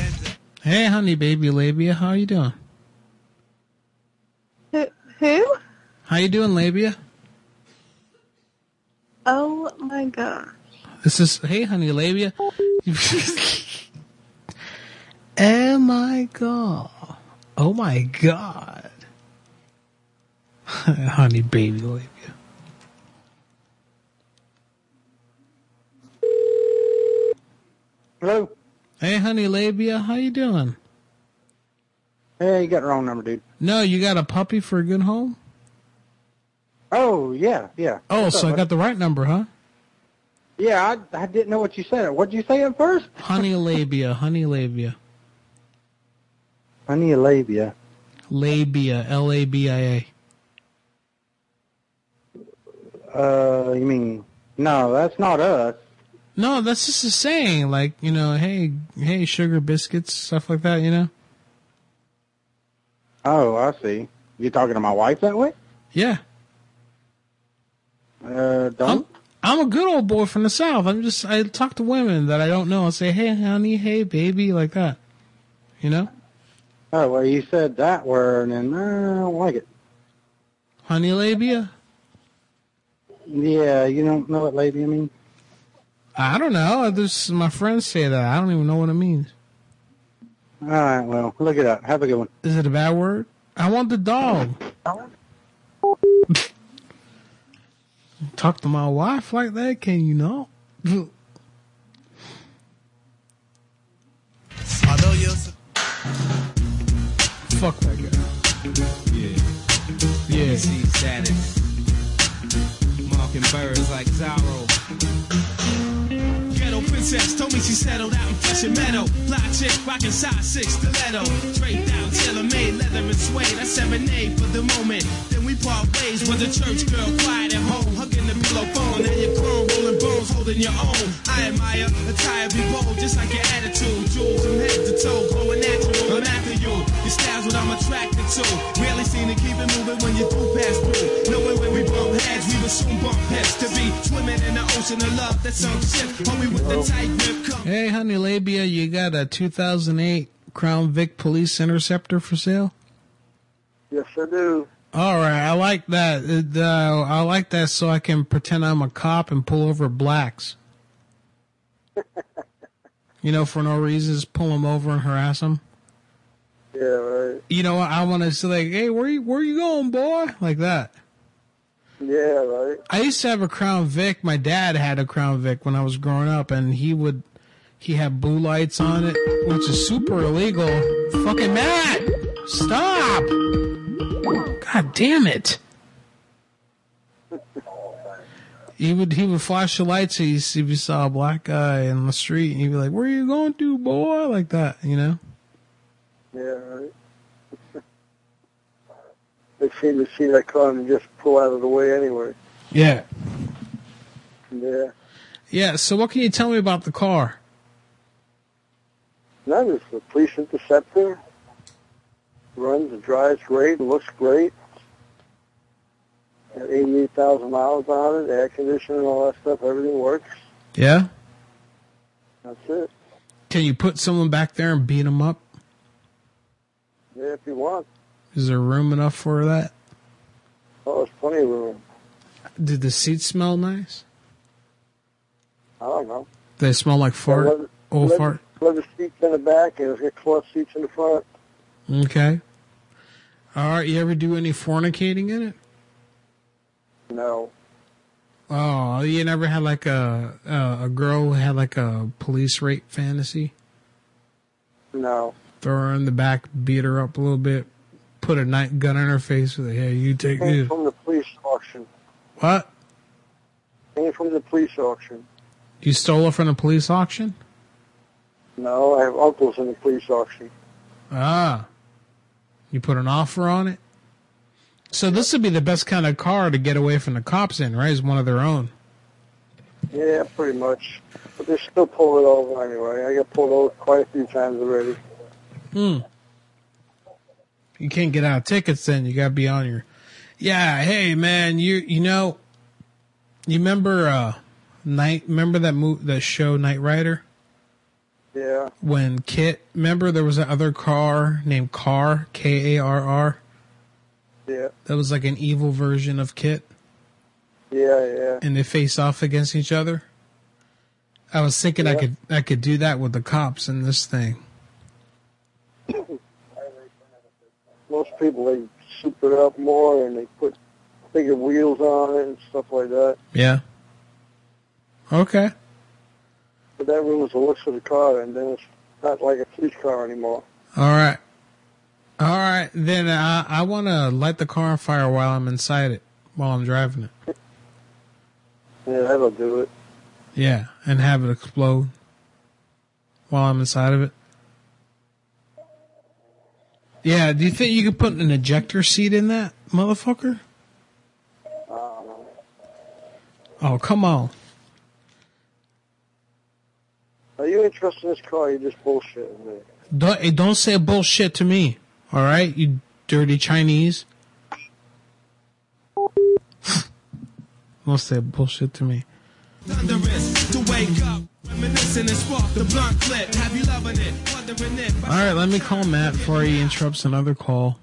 Hey, honey, baby, labia, how are you doing? Who? Who? How you doing, labia? Oh my god. This is hey, honey, labia. oh my god! Oh my god! honey, baby, labia. Hello. Hey, honey, labia, how you doing? Hey, you got the wrong number, dude. No, you got a puppy for a good home. Oh yeah, yeah. Oh, What's so up, I got the right number, huh? Yeah, I, I didn't know what you said. What did you say at first? Honey labia, honey labia, Honey labia. Labia, L A B I A. Uh, you mean no? That's not us. No, that's just a saying, like you know, hey, hey, sugar biscuits, stuff like that. You know. Oh, I see. You talking to my wife that way? Yeah. Uh, don't. I'm a good old boy from the south. I'm just I talk to women that I don't know. I say, hey, honey, hey, baby, like that. You know, Oh, well, you said that word, and uh, I don't like it. honey labia. Yeah, you don't know what labia means? I don't know. This my friends say that. I don't even know what it means. All right, well, look it up. Have a good one. Is it a bad word? I want the dog. Talk to my wife like that? Can you not? Although you're Fuck that guy. Yeah. Yeah. See status. Marking birds like Zorro. Princess told me she settled out in Fresh and Meadow. Fly chick rockin' size six stiletto. Straight down, tailor made, leather and suede. I serenade for the moment. Then we part ways with a church girl quiet at home. Hugging the pillow phone. And your chrome rolling bones holding your own. I admire attire be bold, just like your attitude. Jewels from head to toe, growing natural. I'm after you. Your style's what I'm attracted to. Rarely seen to keep it moving when you do pass through. Knowing when we bump heads, we will soon bump heads. To be swimming in the ocean of love, that's some shit. Homie with the tight grip. Hey, honey labia, you got a 2008 Crown Vic Police Interceptor for sale? Yes, I do. All right, I like that. It, uh, I like that so I can pretend I'm a cop and pull over blacks. you know, for no reason, just pull them over and harass them. Yeah, right. You know, I want to say like, "Hey, where you where you going, boy?" Like that. Yeah, right. I used to have a Crown Vic. My dad had a Crown Vic when I was growing up, and he would he had blue lights on it, which is super illegal. Fucking Matt, stop! God damn it! He would he would flash the lights if he, saw a black guy in the street, and he'd be like, "Where are you going to, boy?" Like that, you know. Yeah, right. They seem to see that car and just pull out of the way anyway. Yeah. Yeah. Yeah. So what can you tell me about the car? That is the police interceptor. Runs and drives great, looks great. Got 88,000 miles on it, air conditioning, all that stuff, everything works. Yeah. That's it. Can you put someone back there and beat them up? Yeah, if you want. Is there room enough for that? Oh, there's plenty of room. Did the seats smell nice? I don't know. They smell like fart, Leather- old leather- fart. Leather seats in the back and cloth seats in the front. Okay. All right. You ever do any fornicating in it? No. Oh, you never had like a a, a girl who had like a police rape fantasy? No. Throw her in the back, beat her up a little bit, put a night gun in her face with a hey, you take Came this. from the police auction. What? Came from the police auction. You stole it from the police auction? No, I have uncles in the police auction. Ah. You put an offer on it? So this would be the best kind of car to get away from the cops in, right? Is one of their own. Yeah, pretty much. But they're still pull it over anyway. I got pulled over quite a few times already. Hmm. You can't get out of tickets then. You gotta be on your. Yeah. Hey, man. You you know. You remember uh, night? Remember that move that show Knight Rider? Yeah. When KITT, remember there was that other car named Car K A R R. Yeah. That was like an evil version of KITT, Yeah, yeah. and they face off against each other. I was thinking I could I could do that with the cops in this thing. Most people, they super it up more and they put bigger wheels on it and stuff like that. Yeah. Okay. But that ruins the looks of the car and then it's not like a police car anymore. All right. All right. Then uh, I I want to light the car on fire while I'm inside it, while I'm driving it. Yeah, that'll do it. Yeah, and have it explode while I'm inside of it. Yeah, do you think you could put an ejector seat in that motherfucker? Uh, oh, come on. Are you interested in this car? Or you just bullshitting me. Don't, hey, don't say bullshit to me, alright? You dirty Chinese. don't say bullshit to me. Thunderous to wake up, reminiscing and spark the blunt clip. Have loving it? Wondering if Alright, let me call Matt before he interrupts another call.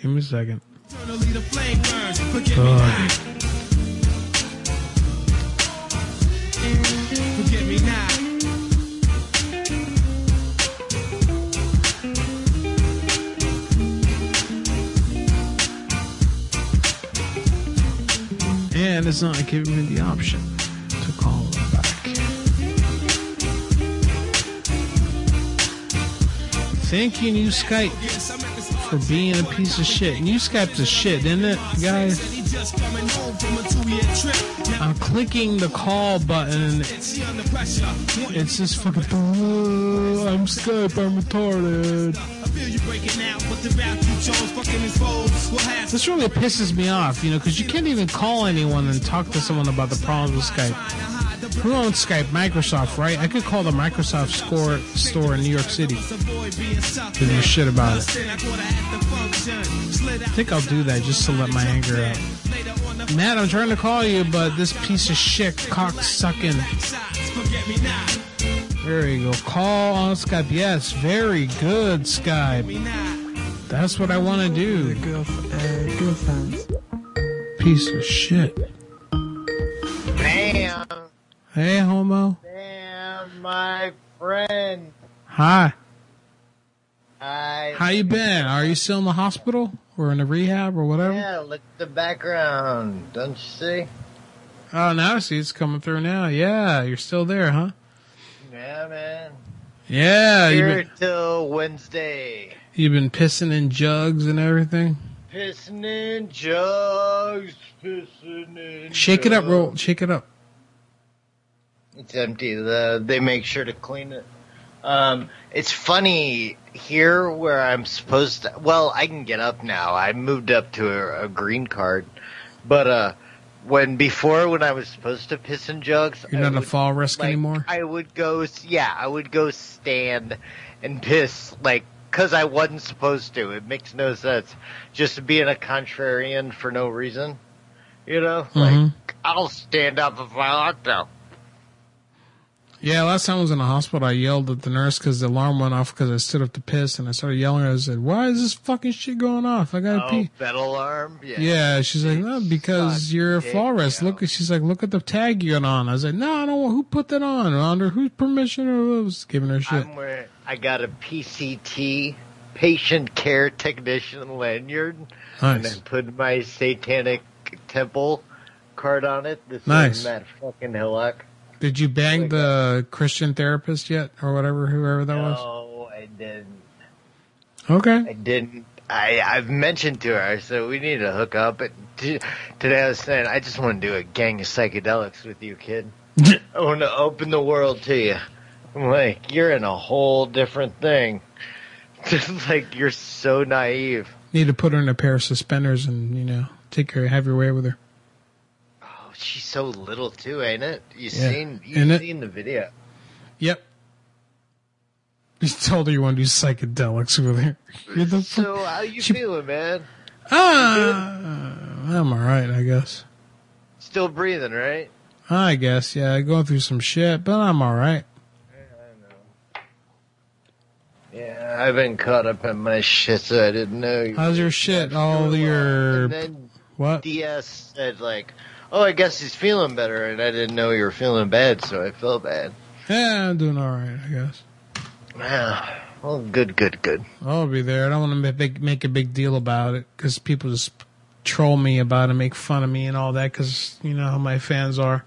Give me a second. eternally the flame burns. Forgive me Ugh. me now. And it's not giving me the option Thank you, New Skype, for being a piece of shit. New Skype's a shit, isn't it, guys? I'm clicking the call button. It's just fucking. "Uh, I'm Skype. I'm retarded. This really pisses me off, you know, because you can't even call anyone and talk to someone about the problems with Skype. Who owns Skype? Microsoft, right? I could call the Microsoft score, store in New York City. Give me shit about it. I think I'll do that just to let my anger out. Matt, I'm trying to call you, but this piece of shit cock sucking. There you go. Call on Skype. Yes, very good, Skype. That's what I want to do. Piece of shit. Hey, homo. bam, my friend. Hi. I How you been? Are you still in the hospital or in a rehab or whatever? yeah, look at the background. Don't you see? Oh, now I see it's coming through now. Yeah, you're still there, huh? Yeah, man. Yeah, Here been, till Wednesday. you've been pissing in jugs and everything. Pissing in jugs, pissing in. Shake it up, jugs. roll. Shake it up. It's empty. The they make sure to clean it. Um, it's funny here where I'm supposed to. Well, I can get up now. I moved up to a, a green card, but uh, when before when I was supposed to piss in jugs, You're not a fall risk like, anymore. I would go. Yeah, I would go stand and piss like because I wasn't supposed to. It makes no sense. Just being a contrarian for no reason. You know, like Mhm. I'll stand up if I want to. Yeah, last time I was in the hospital, I yelled at the nurse because the alarm went off because I stood up to piss, and I started yelling. at her. I said, "Why is this fucking shit going off? I gotta Oh, pee." bed alarm. Yeah. Yeah, she's like, no, because you're a fall. Look, she's like, look at the tag you're on. I was like, no, I don't want. Who put that on? Under whose permission? I was giving her shit. I'm wearing. I got a PCT patient care technician lanyard, and Nice. I put my satanic temple card on it. This Nice. is Matt fucking Hillock. Did you bang the Christian therapist yet, or whatever, whoever that was? No, I didn't. Okay. I didn't. I I've mentioned to her. I said we need to hook up. But t- today I was saying I just want to do a gang of psychedelics with you, kid. I want to open the world to you. I'm like, you're in a whole different thing. Just like you're so naive. Need to put her in a pair of suspenders and you know take her, have your way with her. She's so little too, ain't it? You Yeah. seen you Ain't it? seen the video? Yep. You told her you want to do psychedelics her. You're the So how you feeling, man? ah, I'm all right, I guess. Still breathing, right? I guess, yeah. Going through some shit, but I'm all right. Yeah, I've been caught up in my shit, so I didn't know. You How's your shit? All your what? DS said like, "Oh, I guess he's feeling better," and I didn't know you were feeling bad, so I felt bad. Yeah, I'm doing all right, I guess. Yeah. Well, good, good, good. I'll be there. I don't want to make make a big deal about it because people just troll me about it, make fun of me and all that because you know how my fans are.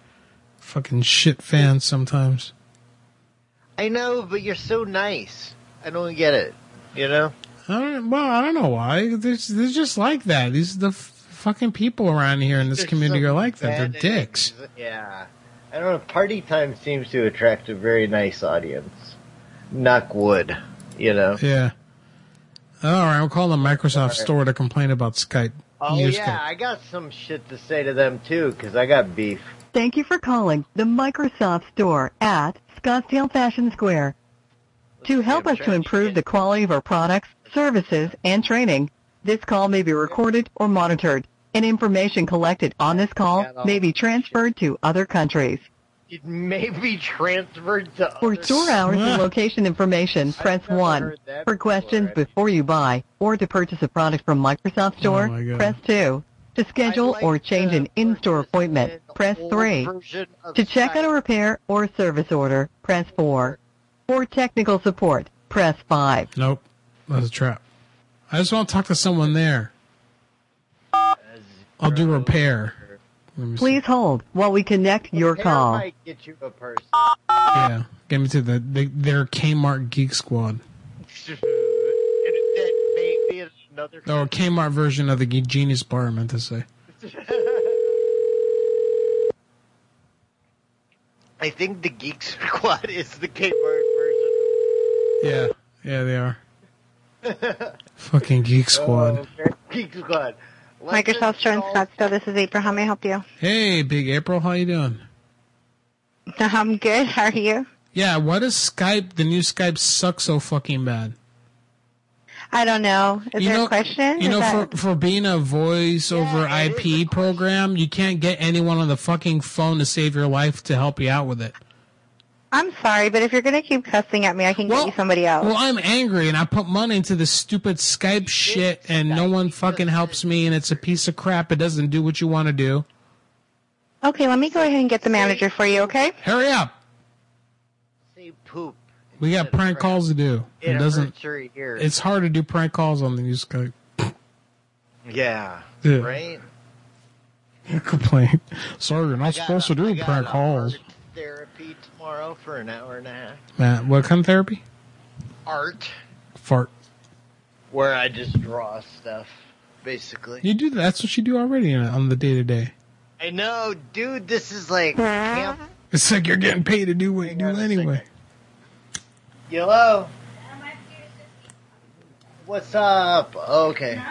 Fucking shit fans sometimes. I know, but you're so nice. I don't get it. You know? I don't, well, I don't know why. They're, they're just like that. These the fucking people around here in this There's community are like that. They're dicks. eggs. Yeah. I don't know. Party time seems to attract a very nice audience. Knock wood. You know? Yeah. All right, we'll call the Microsoft store to complain about Skype. Oh Use yeah, I got some shit to say to them too, because I got beef. Thank you for calling the Microsoft Store at Scottsdale Fashion Square. To help us to improve the quality of our products, services, and training, this call may be recorded or monitored, and information collected on this call may be transferred to other countries. It may be transferred to For other- store hours and location information, press 1. For questions before you buy or to purchase a product from Microsoft oh Store, my God. press 2. To schedule or change an in-store appointment, press 3. To check on a repair or service order, press 4. For technical support, press 5. Nope, that's a trap. I just want to talk to someone there. I'll do repair. Let see. Please hold while we connect your Repair call. might get you a person. Yeah, get me to the, the their Kmart Geek Squad. Oh, it- that may be another. Or Kmart version of the Genius Bar, I meant to say. I think the Geek Squad is the Kmart version. Yeah, yeah, they are. Fucking Geek oh, Squad. Oh, okay. Geek Squad. Microsoft Store in Scottsdale. This is April. How may I help you? Hey, Big April, how you doing? I'm good. How are you? Yeah, why does Skype, the new Skype, suck so fucking bad? I don't know. Is You there know- a question? You Is know, that- for for being a voice over IP program, you can't get anyone on the fucking phone to save your life to help you out with it. I'm sorry, but if you're going to keep cussing at me, I can get you somebody else. Well, I'm angry and I put money into this stupid Skype shit and no one fucking helps me and it's a piece of crap. It doesn't do what you want to do. Okay, let me go ahead and get the manager for you, okay? Hurry up. Say poop. We got prank calls to do. It It doesn't. hurts. It's hard to do prank calls on the new Skype. Yeah. Yeah. Right? Complain. Sorry, you're not I got supposed to do prank calls. art Therapy tomorrow for an hour and a half. Matt, what kind of therapy? Art. Fart. Where I just draw stuff, basically. You do. That's what you do already on the day to day. I know, dude, this is like camp. It's like you're getting paid to do what you do anyway. Hello? What's up? Okay.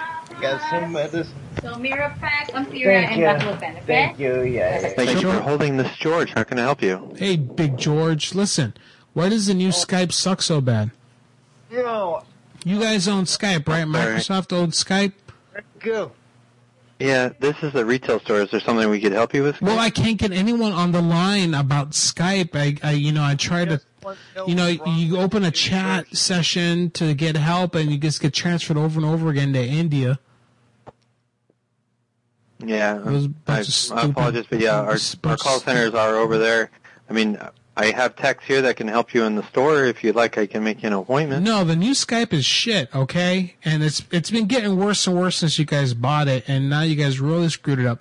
You got some medicine? So Mira Pack, Ampyra, and Baclofen, okay? Thank you, yeah. yeah. Thank you for holding this, George. How can I help you? Hey, Big George, listen. Why does the new oh. Skype suck so bad? No, You guys own Skype, right? Microsoft owns Skype. go. Yeah, this is a retail store. Is there something we could help you with? Well, I can't get anyone on the line about Skype. I, I you know, I try to, you know, you open a chat session to get help, and you just get transferred over and over again to India. Yeah, Those bunch I, of I apologize, but yeah, our, our call centers are over there. I mean, I have techs here that can help you in the store. If you'd like, I can make you an appointment. No, the new Skype is shit, okay? And it's it's been getting worse and worse since you guys bought it, and now you guys really screwed it up.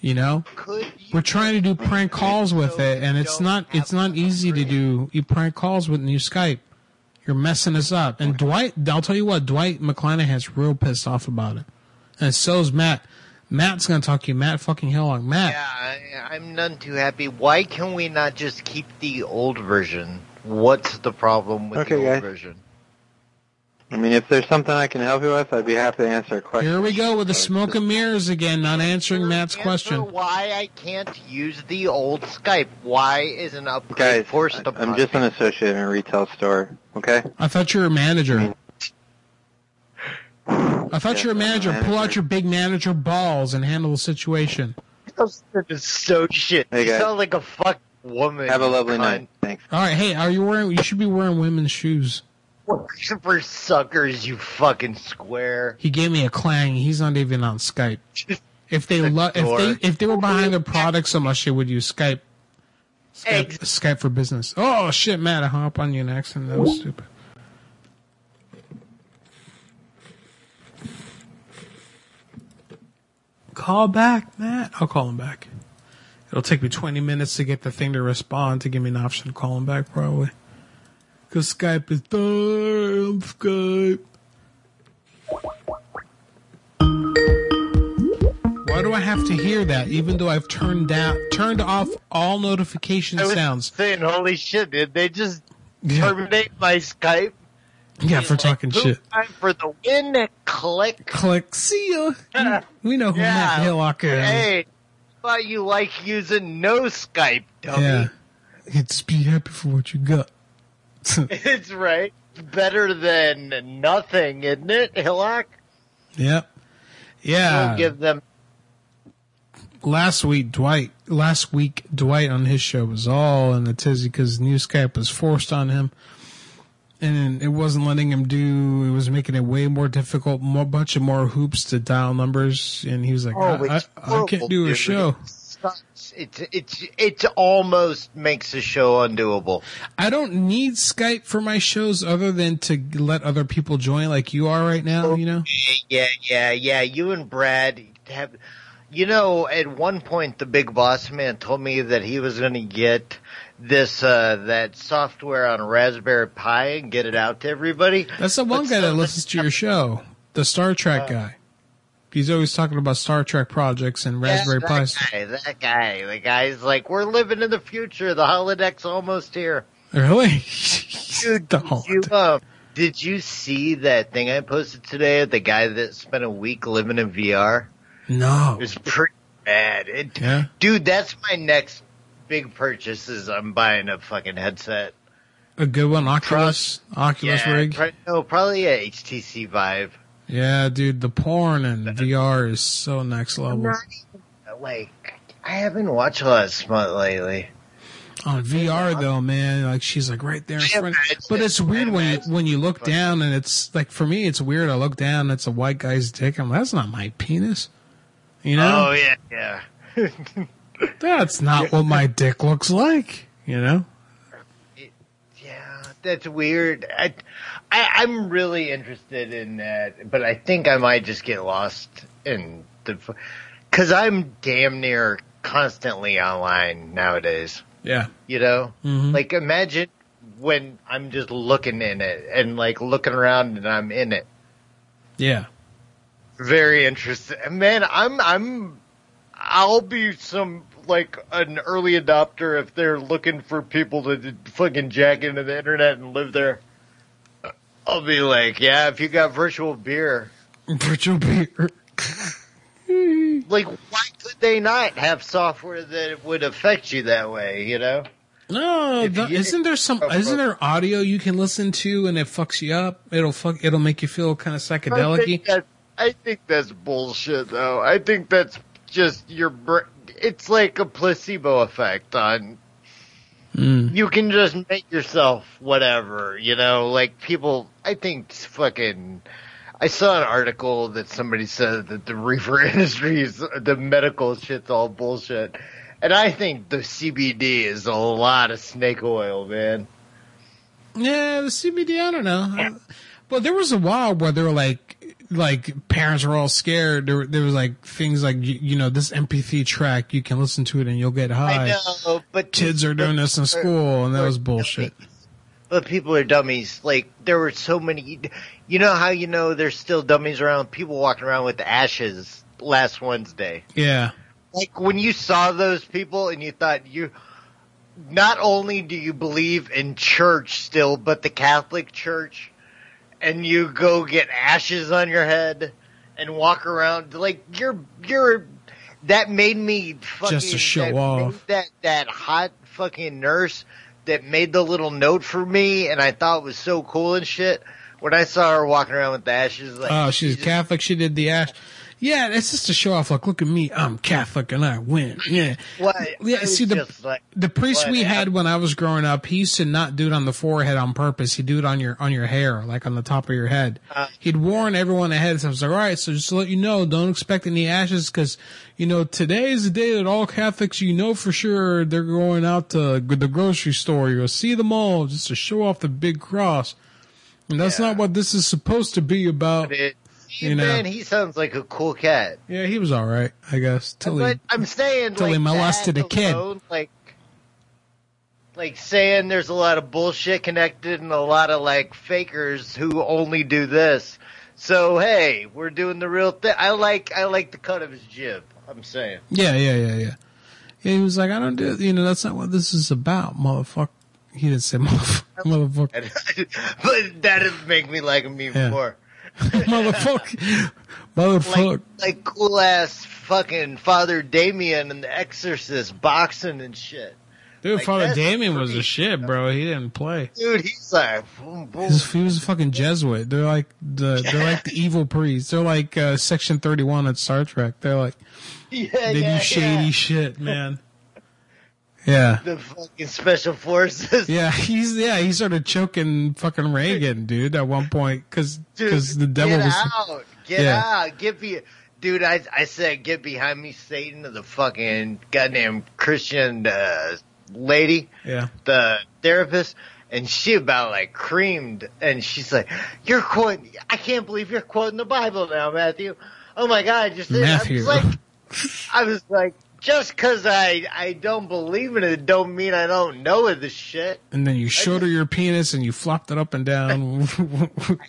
You know, we're trying to do prank calls with it, and it's not it's not easy to do you prank calls with new Skype. You're messing us up. And Dwight, I'll tell you what, Dwight McClanahan's real pissed off about it, and so's Matt. Matt's gonna talk to you, Matt fucking Hellong. Matt, Yeah, I, I'm none too happy. Why can we not just keep the old version? What's the problem with Okay, the old guys. version? I mean, if there's something I can help you with, I'd be happy to answer a question. here we go with the smoke and mirrors again, not answering Matt's question. Why I can't use the old Skype? Why is an upgrade Guys, forced I- upon I'm just an associate in a retail store. Okay. I thought you were a manager. I thought you were a manager. Pull out your big manager balls and handle the situation. It's so shit. Hey, you sound like a fuck woman. Have a lovely cunt. night. Thanks. All right, hey, are you wearing? You should be wearing women's shoes. What for suckers, you fucking square. He gave me a clang. He's not even on Skype. If they lo- if they if they were behind their product so much, they would use Skype. Skype, Skype for business. Oh shit, Matt! I hung up on you next, and That was stupid. Call back, Matt. I'll call him back. It'll take me 20 minutes to get the thing to respond to give me an option to call him back, probably. Because Skype is damn Skype. Why do I have to hear that, even though I've turned down, turned off all notification sounds? saying, holy shit, did they just terminate my Skype? Yeah, for talking Poop shit. time for the win. Click. Click. See ya. we know who Matt Hillock is. Hey, thought you like using no Skype, dummy. Yeah. It's be happy for what you got. it's right. Better than nothing, isn't it, Hillock? Yep. Yeah. We'll give them. last week Dwight last week Dwight on his show was all in a tizzy because new Skype was forced on him, and it wasn't letting him do. It was making it way more difficult, more bunch of more hoops to dial numbers, and he was like, Oh, I, I, I can't do a dude. show. It's it's it almost makes the show undoable. I don't need Skype for my shows other than to let other people join, like you are right now. You know. Yeah, yeah, yeah. You and Brad have. You know, at one point, the big boss man told me that he was going to get this uh that software on Raspberry Pi and get it out to everybody. That's the one guy that listens to your show, the Star Trek guy. He's always talking about Star Trek projects and Raspberry yeah, Pi. that guy, that guy, the guy's like, we're living in the future. The holodeck's almost here. Really? Dude, you, um, did you see that thing I posted today of the guy that spent a week living in VR? No. It was pretty bad. It, Yeah. Dude, that's my next big purchases, I'm buying a fucking headset. A good one, Oculus, Oculus yeah, rig. pro- no, probably a HTC Vive. Yeah, dude, the porn and VR is so next level. not Like, I haven't watched a lot of smut lately. On VR though, man, like she's like right there in front. But it's weird when you when you look down and it's like for me, it's weird. I look down, and it's a white guy's dick. I'm like, that's not my penis. You know, Oh yeah, yeah. that's not what my dick looks like. You know, Yeah, That's weird. I, I, I'm really interested in that, but I think I might just get lost in the, cause I'm damn near constantly online nowadays. yeah. You know, Mhm. like imagine when I'm just looking in it and like looking around and I'm in it. Yeah. Very interesting. Man, I'm, I'm, I'll be some, like, an early adopter if they're looking for people to fucking jack into the internet and live there. I'll be like, yeah, if you got virtual beer. Virtual beer. Like, why could they not have software that would affect you that way, you know? No, the, isn't there some? Oh, isn't there audio you can listen to and it fucks you up? It'll fuck. It'll make you feel kind of I psychedelic. think, I think that's bullshit, though. I think that's just your. brain. It's like a placebo effect on. Mm. You can just make yourself whatever, you know. Like people, I think fucking. I saw an article that somebody said that the reefer industry is the medical shit's all bullshit, and I think the CBD is a lot of snake oil, man. Yeah, the CBD. I don't know. Well, there was a while where they were like, like parents were all scared. There, there was like things like you, you know this MP3 track you can listen to it and you'll get high. I know, but Kids are doing this in school, and that was bullshit. But people are dummies. Like there were so many. You know how you know there's still dummies around? People walking around with ashes last Wednesday. Yeah. Like when you saw those people and you thought you. Not only do you believe in church still, but the Catholic Church, and you go get ashes on your head and walk around like you're you're. That made me fucking Just to show that off. That that hot fucking nurse that made the little note for me, and I thought it was so cool and shit. When I saw her walking around with the ashes, like oh, she's Catholic. She did the ash. Yeah, it's just to show off. Like, look at me. I'm Catholic and I win. Yeah. what? Yeah, see the like, the priest we had when I was growing up, he used to not do it on the forehead on purpose. He'd do it on your on your hair, like on the top of your head. Uh, He'd warn everyone ahead. So I was like, all right, so just to let you know, don't expect any ashes because you know today is the day that all Catholics, you know for sure, they're going out to the grocery store. You'll see them all just to show off the big cross. And that's not what this is supposed to be about. It, you know. man, he sounds like a cool cat. Yeah, he was all right, I guess. Till but he, I'm saying, till like, he molested that a kid. alone, like, like saying there's a lot of bullshit connected and a lot of like fakers who only do this. So hey, we're doing the real thing. I like I like the cut of his jib. I'm saying. Yeah, yeah, yeah, yeah. Yeah, he was like, I don't do, you know, that's not what this is about, motherfucker. He didn't say motherf- motherfucker. but that'd make me like him even Yeah. more. motherfucker. Motherfucker. Like, like cool ass fucking Father Damien and the Exorcist boxing and shit. Dude, Like, Father Damien was a shit, bro. He didn't play. Dude, he's like, boom, boom. He's- he was a fucking Jesuit. They're like the they're like the evil priests. They're like uh, Section Thirty One at Star Trek. They're like yeah, they yeah, do shady yeah. shit, man. Yeah. The fucking special forces. Yeah, he's yeah he started choking fucking Reagan, dude, at one point because cuz the devil get was out, get Yeah. out, get be, dude. I I said get behind me, Satan, to the fucking goddamn Christian uh, lady, yeah the therapist, and she about like creamed, and she's like, "You're quoting, I can't believe you're quoting the Bible now, Matthew." Oh my god, I just I Matthew. was like, I was like, just because I I don't believe in it, don't mean I don't know. The shit. and then you showed her your penis and you flopped it up and down.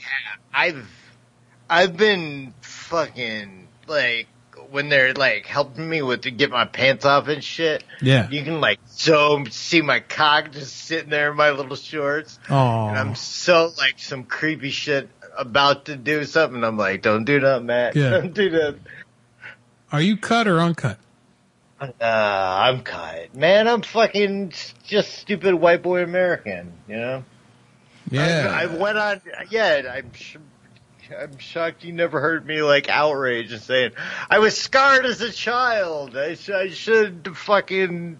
I've I've been fucking like when they're like helping me with to get my pants off and shit. Yeah. You can like so see my cock just sitting there in my little shorts. Oh, And I'm so like some creepy shit about to do something. I'm like, don't do that, Matt. Yeah. Don't do that. Are you cut or uncut? Uh, I'm cut. Man, I'm fucking just stupid white boy American, you know? Yeah. I, I went on, yeah, I'm sh- I'm shocked you never heard me like outrage and saying, I was scarred as a child. I, sh- I should fucking,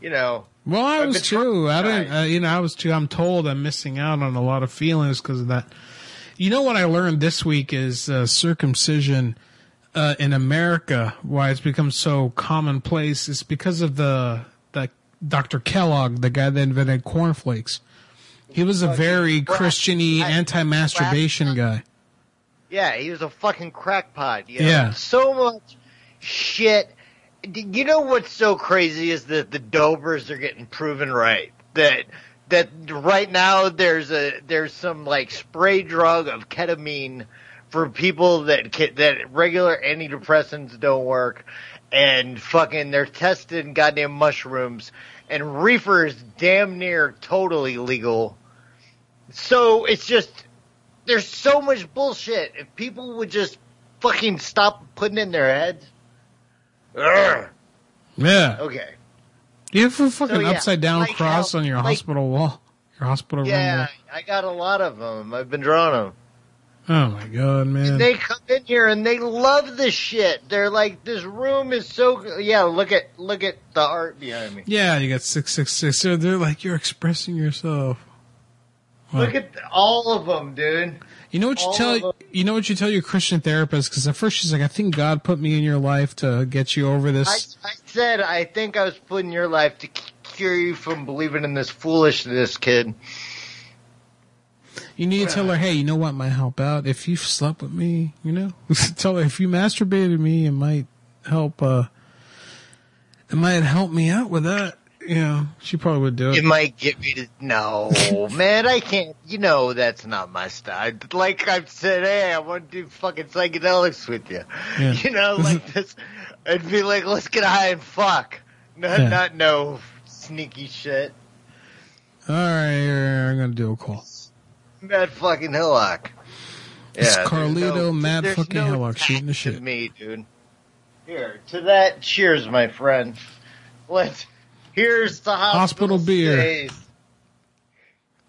you know. Well, I I've was too. I didn't. Uh, you know, I was too. I'm told I'm missing out on a lot of feelings because of that. You know what I learned this week is uh, circumcision uh, in America. Why it's become so commonplace is because of the the Dr. Kellogg, the guy that invented cornflakes. He was a very Christiany, anti-masturbation guy. Yeah, he was a fucking crackpot. You know? Yeah. So much shit. You know what's so crazy is that the dopers are getting proven right. That that right now there's a there's some like spray drug of ketamine for people that that regular antidepressants don't work, and fucking they're testing goddamn mushrooms, and reefer is damn near totally legal. So it's just there's so much bullshit. If people would just fucking stop putting in their heads. Ugh. Yeah. Okay. Do you have a fucking So, yeah, upside down like cross how- on your like- hospital wall? Your hospital room Yeah. I got a lot of them. I've been drawing them. Oh my god, man. They come in here and they love this shit. They're like, this room is so. Yeah, look at look at the art behind me. Yeah, you got six six six. So they're like you're expressing yourself. Wow. Look at all of them, dude. You know what you all tell you know what you tell your Christian therapist because at first she's like, I think God put me in your life to get you over I, this. I said I think I was put in your life to cure you from believing in this foolishness, kid. You need to tell her, hey, you know what might help out if you slept with me. You know, tell her if you masturbated me, it might help. uh It might help me out with that. You know, she probably would do it. It might get me to no, man. I can't. You know that's not my style. Like I've said, hey, I want to do fucking psychedelics with you. Yeah. You know, like this. I'd be like, let's get high and fuck. Not, Yeah. not no sneaky shit. All right, I'm gonna do a call. Mad fucking Hillock. It's Carlito no- Mad fucking no Hillock shooting the shit. Me, dude. Here to that. Cheers, my friend. Let's. Here's the hospital, Hospital beer. stays.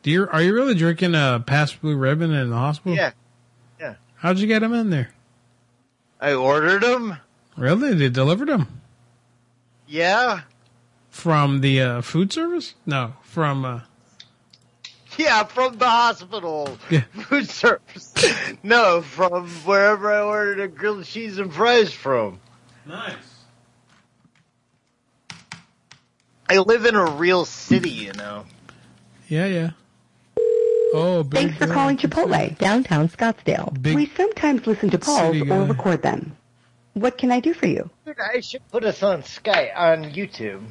Do you are you really drinking a Pabst Blue Ribbon in the hospital? Yeah. Yeah. How'd you get them in there? I ordered them. Really? They delivered them Yeah. from the uh, food service? No, from. Uh, Yeah, from the hospital Yeah. food service. No, from wherever I ordered a grilled cheese and fries from. nice. I live in a real city, you know. Yeah, yeah. Oh, big Thanks for calling Chipotle, downtown Scottsdale. Big we sometimes listen to calls or record them. What can I do for you? I should put us on Sky on YouTube.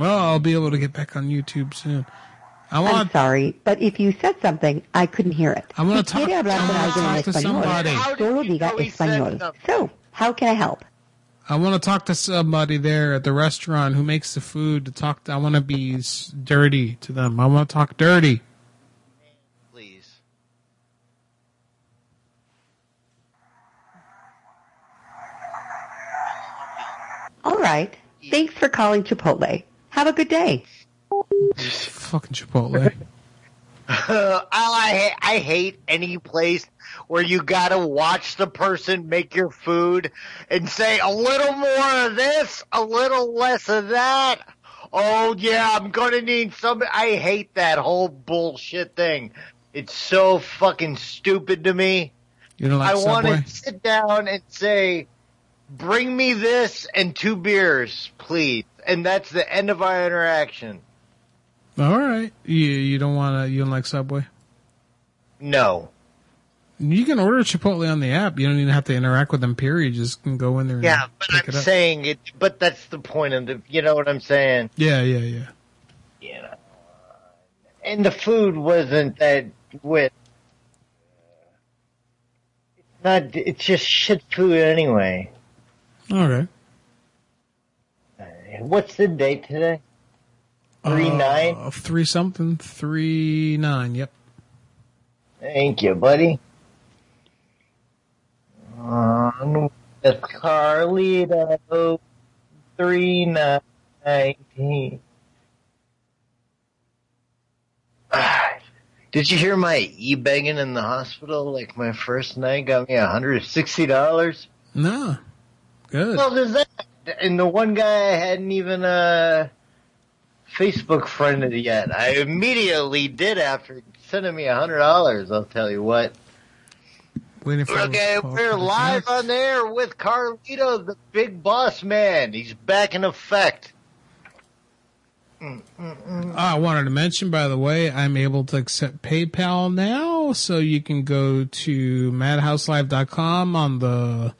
Well, I'll be able to get back on YouTube soon. I I'm sorry, but if you said something, I couldn't hear it. I'm gonna talk- hablar con I'm gonna alguien en talk to español, somebody. How did solo you diga know español. So, how can I help? I want to talk to somebody there at the restaurant who makes the food. To talk, to, I want to be dirty to them. I want to talk dirty. Please. All right. Thanks for calling Chipotle. Have a good day. Fucking Chipotle. I I hate any place where you gotta watch the person make your food and say a little more of this, a little less of that. Oh yeah, I'm gonna need some. I hate that whole bullshit thing. It's so fucking stupid to me. You don't like I want to sit down and say, "Bring me this and two beers, please," and that's the end of our interaction. All right. You you don't want to? You don't like Subway? No. You can order Chipotle on the app. You don't even have to interact with them. Period. You just can go in there. And Yeah, but I'm it saying it. But that's the point of the. You know what I'm saying? Yeah, yeah, yeah. You know. And the food wasn't that with. It's not. It's just shit food anyway. All right. What's the date today? Three nine. Uh, three something. Three nine. Yep. Thank you, buddy. On with Carlito, three nineteen. Did you hear my e-begging in the hospital? Like my first night got me $160? No. Good. Well, there's that. And the one guy I hadn't even, uh, Facebook friended yet. I immediately did after sending me a $100, I'll tell you what. Okay, we're live on there with Carlito, the big boss man. He's back in effect. Oh, I wanted to mention, by the way, I'm able to accept PayPal now, so you can go to madhouselive.com on the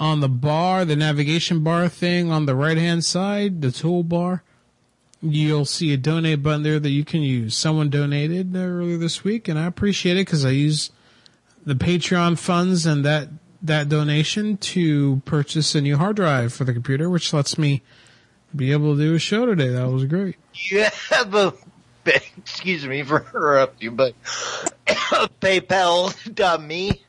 on the bar, the navigation bar thing on the right hand side, the toolbar. You'll see a donate button there that you can use. Someone donated earlier this week, and I appreciate it because I use the Patreon funds and that that donation to purchase a new hard drive for the computer, which lets me be able to do a show today. That was great. You have a, excuse me for interrupting but PayPal.me.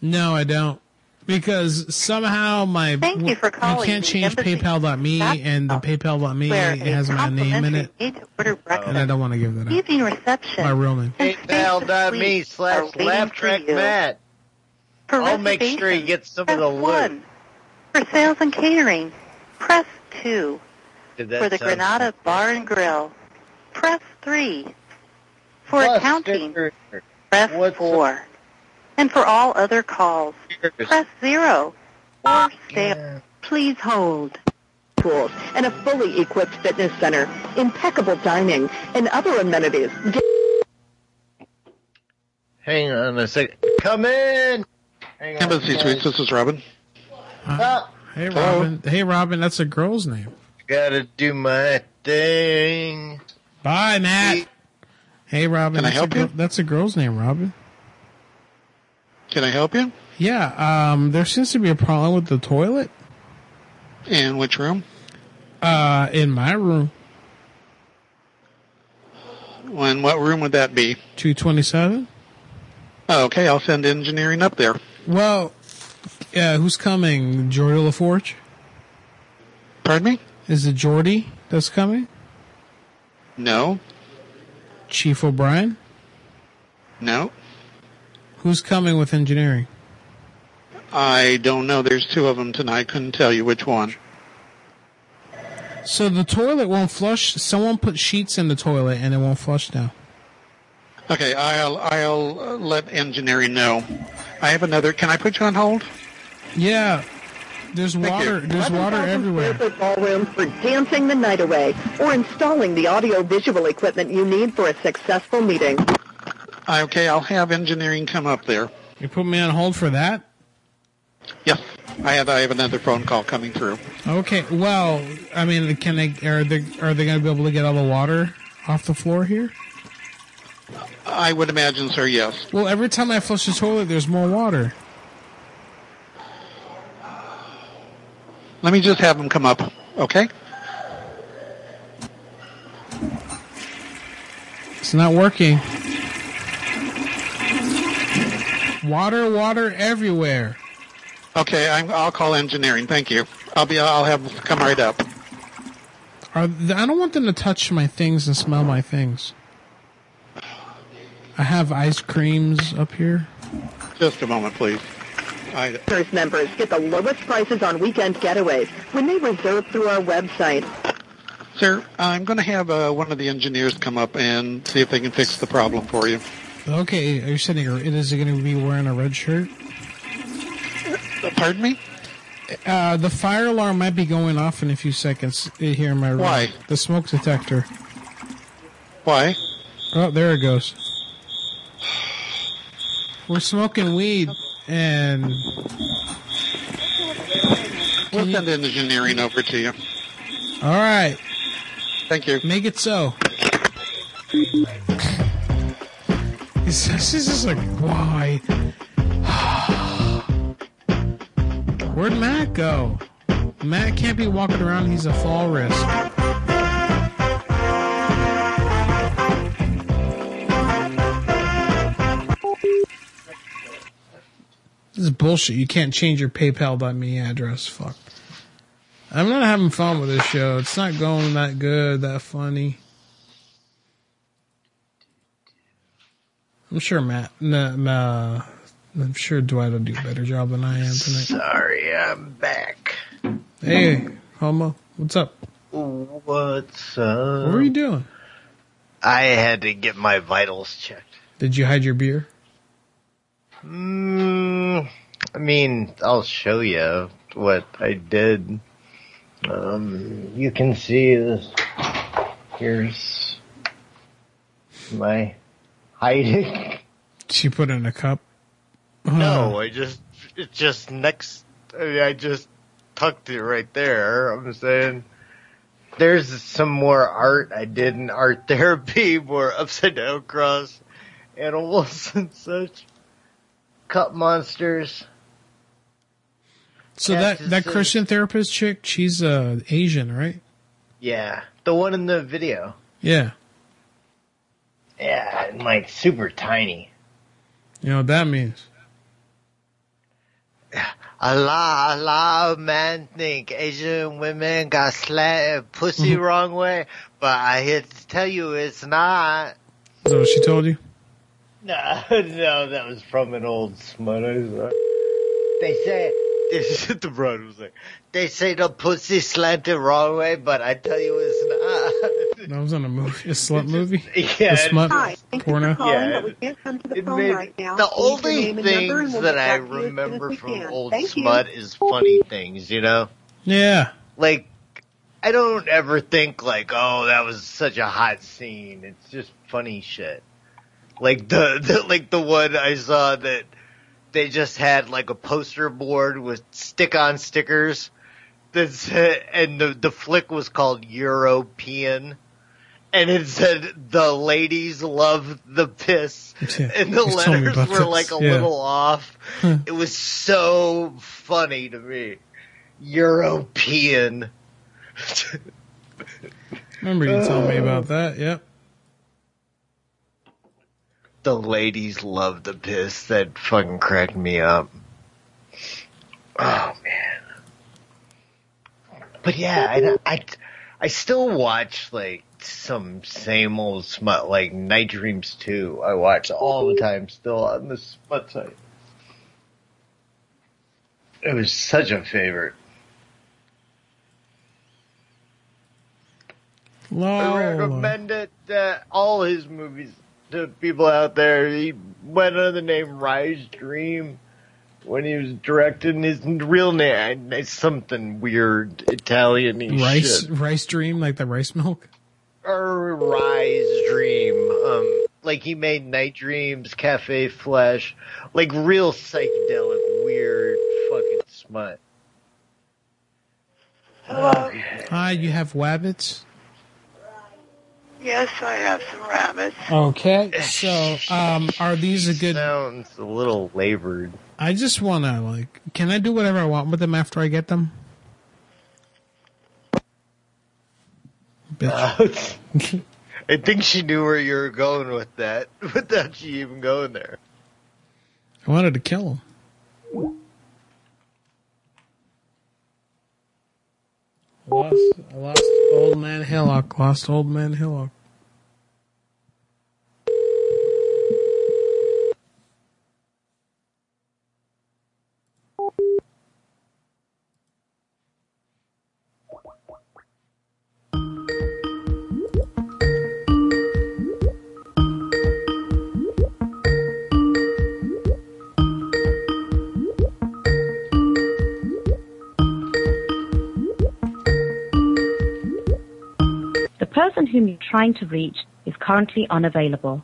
No, I don't. Because somehow my Thank you for calling can't the change Embassy PayPal.me and the PayPal.me where it has my name in it, Need to order breakfast. and I don't want to give that up. Evening reception. My real name. PayPal.me slash waiting laugh track. Matt. For I'll make sure he reservations, gets some of the loot. For sales and catering, press 2. For the sound- Granada Bar and Grill, press 3. For Plus, accounting, sticker. press 4. And for all other calls, press 0. Or stay. Please hold. Tools and a fully equipped fitness center, impeccable dining, and other amenities. Hang on a second. Come in. Hang on, Embassy guys. Suites, this is Robin. Ah, Hey Robin. Hey Robin, that's a girl's name. gotta do my thing. Bye, Matt. Hey Robin, Can I help a girl, you? that's a girl's name, Robin. Can I help you? Yeah, um, there seems to be a problem with the toilet. In which room? Uh, in my room, When what room would that be? two twenty seven. Oh, okay, I'll send engineering up there. Well, yeah, who's coming? Geordi LaForge? Pardon me? Is it Geordi that's coming? No, Chief O'Brien? no. Who's coming with engineering? I don't know. There's two of them tonight. Couldn't tell you which one. So the toilet won't flush. Someone put sheets in the toilet and it won't flush now. Okay, I'll I'll uh, let engineering know. I have another. Can I put you on hold? Yeah, there's Thank water. you. There's water 11,000 everywhere. square ballroom for dancing the night away, or installing the audio visual equipment you need for a successful meeting. I- Okay, I'll have engineering come up there. You put me on hold for that. Yes, I have. I have another phone call coming through. Okay. Well, I mean, can they? Are they? Are they going to be able to get all the water off the floor here? I would imagine, sir. Yes. Well, every time I flush the toilet, there's more water. Let me just have them come up, okay? It's not working. Water, water everywhere. Okay, I'm, I'll call engineering. Thank you. I'll be. I'll have them come right up. Are th- I don't want them to touch my things and smell my things. I have ice creams up here. Just a moment, please. I, Listeners members get the lowest prices on weekend getaways when they reserve through our website. sir, I'm going to have uh, one of the engineers come up and see if they can fix the problem for you. Okay, are you it is it going to be wearing a red shirt? Pardon me? Uh, the fire alarm might be going off in a few seconds here in my room. Why? The smoke detector. Why? Oh, there it goes. We're smoking weed and We'll send engineering over to you. all right. Thank you. Make it so. This this is just like why? Where'd Matt go? Matt can't be walking around. He's a fall risk. This is bullshit. You can't change your PayPal.me address. Fuck. I'm not having fun with this show. It's not going that good, that funny. I'm sure Matt, nah, nah, I'm sure Dwight will do a better job than I am tonight. Sorry, I'm back. Hey, Homo, what's up? What's up? What were you doing? I had to get my vitals checked. Did you hide your beer? Mm, I mean, I'll show you what I did. Um, you can see this. Here's my hiding. She put in a cup. No, I just, it's just next, I, mean, I just tucked it right there. I'm saying, there's some more art I did in art therapy, more upside down cross animals and such. Cup monsters. So that that Christian therapist chick, she's uh, Asian, right? Yeah, the one in the video. Yeah. Yeah, and like super tiny. You know what that means? A lot, a lot of men think Asian women got slapped pussy Mm-hmm. wrong way, but I here to tell you it's not. Is that what she told you? No, no, that was from an old smut I. They say, this is the broad was like, they say the pussy slanted wrong way, but I tell you it's not. That was on a movie, a slut movie. Yeah, the smut Hi, porno. Yeah, we can't come to the phone made- right now. the only name and number and things we'll that I back as as remember from old Thank you. smut is funny things, you know? Yeah. Like, I don't ever think like, oh, that was such a hot scene. It's just funny shit. Like the, the like the one I saw that they just had like a poster board with stick-on stickers that said, and the the flick was called European, and it said the ladies love the piss, Yeah, and the you told me letters were like a yeah. little off. Huh. It was so funny to me. European. Remember you told me about that? Yep. the ladies love the piss. That fucking cracked me up. Oh man. But yeah, I, I, I still watch like some same old smut, like Night Dreams 2. I watch all the time still on the smut site. It was such a favorite. I recommend it, uh, all his movies to people out there. He went under the name Rinse Dream when he was directing his real name. It's something weird Italian Rice, shit. rice dream, like the rice milk. Or Rinse Dream. Um, like he made Night Dreams, Cafe Flesh, like real psychedelic, weird fucking smut. Hello. Hi, you have wabbits? Yes, I have some rabbits. Okay, so um, are these a good? Sounds a little labored. I just want to like, can I do whatever I want with them after I get them? Bitch. I think she knew where you were going with that, without you even going there. I wanted to kill him. Lost, I lost old man Hillock. Lost old man Hillock. Person whom you're trying to reach is currently unavailable.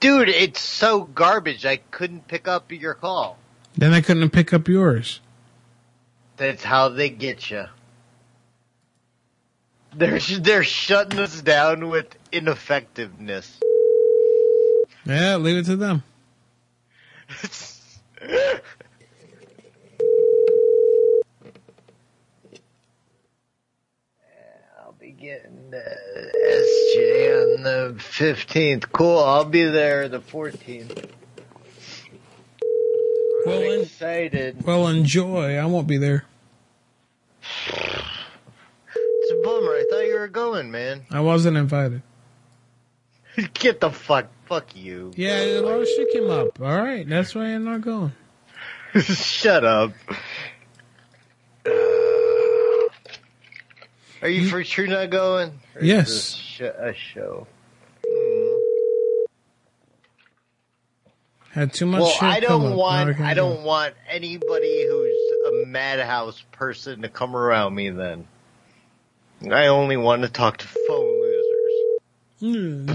Dude, it's so garbage. I couldn't pick up your call. Then I couldn't pick up yours. That's how they get you. They're they're shutting us down with ineffectiveness. Yeah, leave it to them. I'll be getting the SJ on the fifteenth. Cool. I'll be there the fourteenth. Well, I'm excited. Well, enjoy. I won't be there. It's a bummer. I thought you were going, man. I wasn't invited. Get the fuck. Fuck you. Yeah, a lot of shit came up. All right, that's why I'm not going. Shut up. Are you hmm? for sure not going? Or Yes. this sh- a show. Hmm. Had too much well, I don't want. I don't want anybody who's a madhouse person to come around me. Then I only want to talk to phone losers.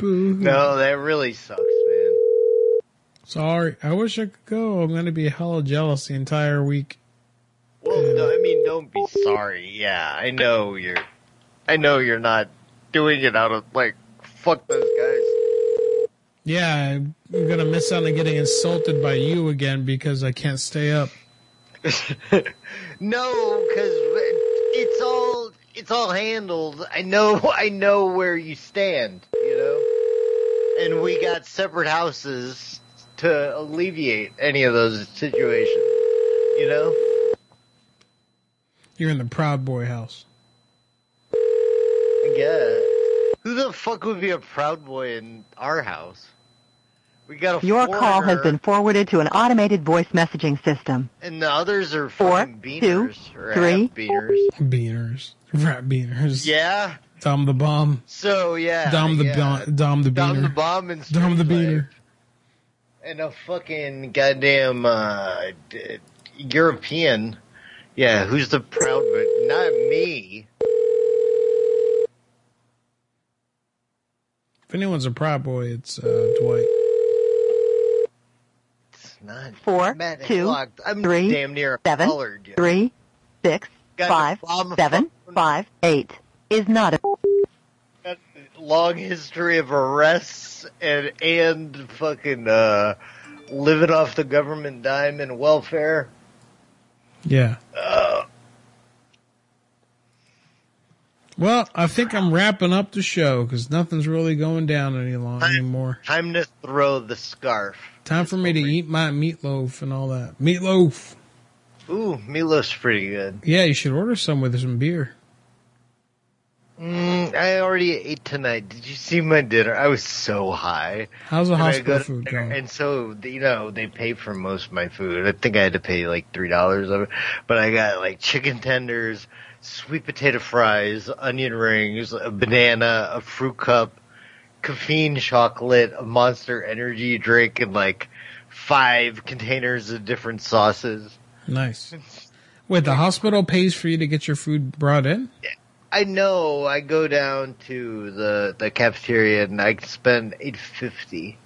No, that really sucks, man. Sorry, I wish I could go. I'm gonna be hella jealous the entire week. Well, no, I mean, don't be sorry. Yeah, I know you're. I know you're not doing it out of like fuck those guys. Yeah, I'm gonna miss out on getting insulted by you again because I can't stay up. No, because it's all it's all handled. I know I know where you stand. You know, and we got separate houses to alleviate any of those situations. You know. You're in the Proud Boy house. I guess. Who the fuck would be a proud boy in our house? We got a Your call has been forwarded to an automated voice messaging system. and the others are Four, fucking beaners or three. half beaners. Beaners, rat beaners. Yeah. Dom the bomb. So yeah. Dom the yeah. bo- Dom the beaner. Dom the bomb and Dom the Street beaner. And a fucking goddamn uh, d- European. Yeah, who's the proud but not me. If anyone's a Proud Boy, it's uh, Dwight. It's not Four, Matt two, Hillock. I'm three, damn near seven, colored. you three, six, Got five, the bomb seven, five, eight is not a Got a long history of arrests and and fucking uh, living off the government dime and welfare. Yeah. Uh, Well, I think I'm wrapping up the show because nothing's really going down any long anymore. time to throw the scarf. Time for me to eat my meatloaf and all that. Meatloaf. Ooh, meatloaf's pretty good. Yeah, you should order some with some beer. Mm, I already ate tonight. Did you see my dinner? I was so high. How's the And hospital food going? And so, you know, they pay for most of my food. I think I had to pay like three dollars of it, but I got like chicken tenders, sweet potato fries, onion rings, a banana, a fruit cup, caffeine chocolate, a monster energy drink, and like five containers of different sauces. Nice. Wait, the hospital pays for you to get your food brought in? I know. I go down to the the cafeteria and I spend eight fifty.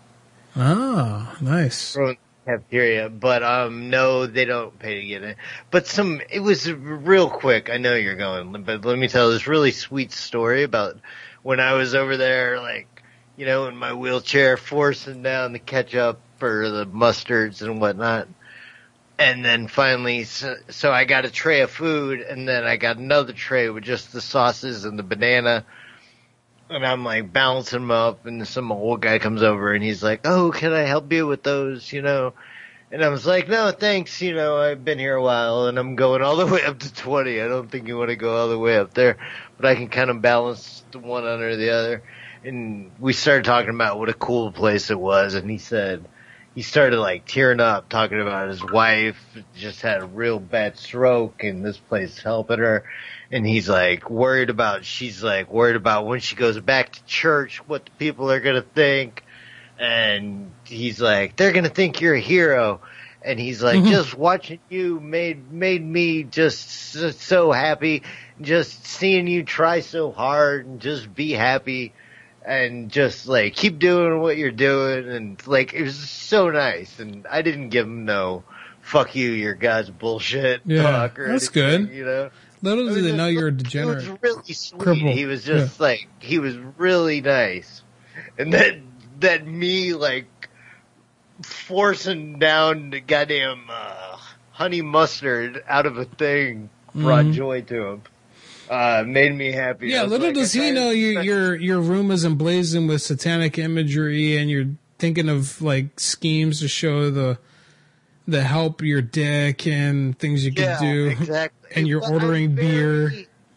Ah, nice. from the cafeteria, but um, no, they don't pay to get in. But some, it was real quick. I know you're going, but let me tell this really sweet story about when I was over there, like, you know, in my wheelchair, forcing down the ketchup or the mustards and whatnot. And then finally, so, so I got a tray of food, and then I got another tray with just the sauces and the banana. And I'm like balancing them up, and some old guy comes over, and he's like, "Oh, can I help you with those?" You know. And I was like, "No, thanks. You know, I've been here a while, and I'm going all the way up to 20. I don't think you want to go all the way up there, but I can kind of balance the one under the other." And we started talking about what a cool place it was, and he said he started like tearing up talking about his wife just had a real bad stroke and this place helping her. And he's like worried about she's like worried about when she goes back to church what the people are going to think. And he's like they're going to think you're a hero. And he's like Mhm. just watching you made made me just so happy. Just seeing you try so hard and just be happy and just like keep doing what you're doing and like it was so nice and I didn't give him no fuck you your God's bullshit Yeah, talk or that's anything, good. you know Little do they know you're a degenerate. was really sweet Cripple. he was just like he was really nice and then that me like forcing down the goddamn uh, honey mustard out of a thing brought Mhm. joy to him uh made me happy Yeah, little like, does he know your your your room is emblazoned with satanic imagery, and you're thinking of like schemes to show the the help your dick and things you Yeah, do, exactly. and you're But ordering beer.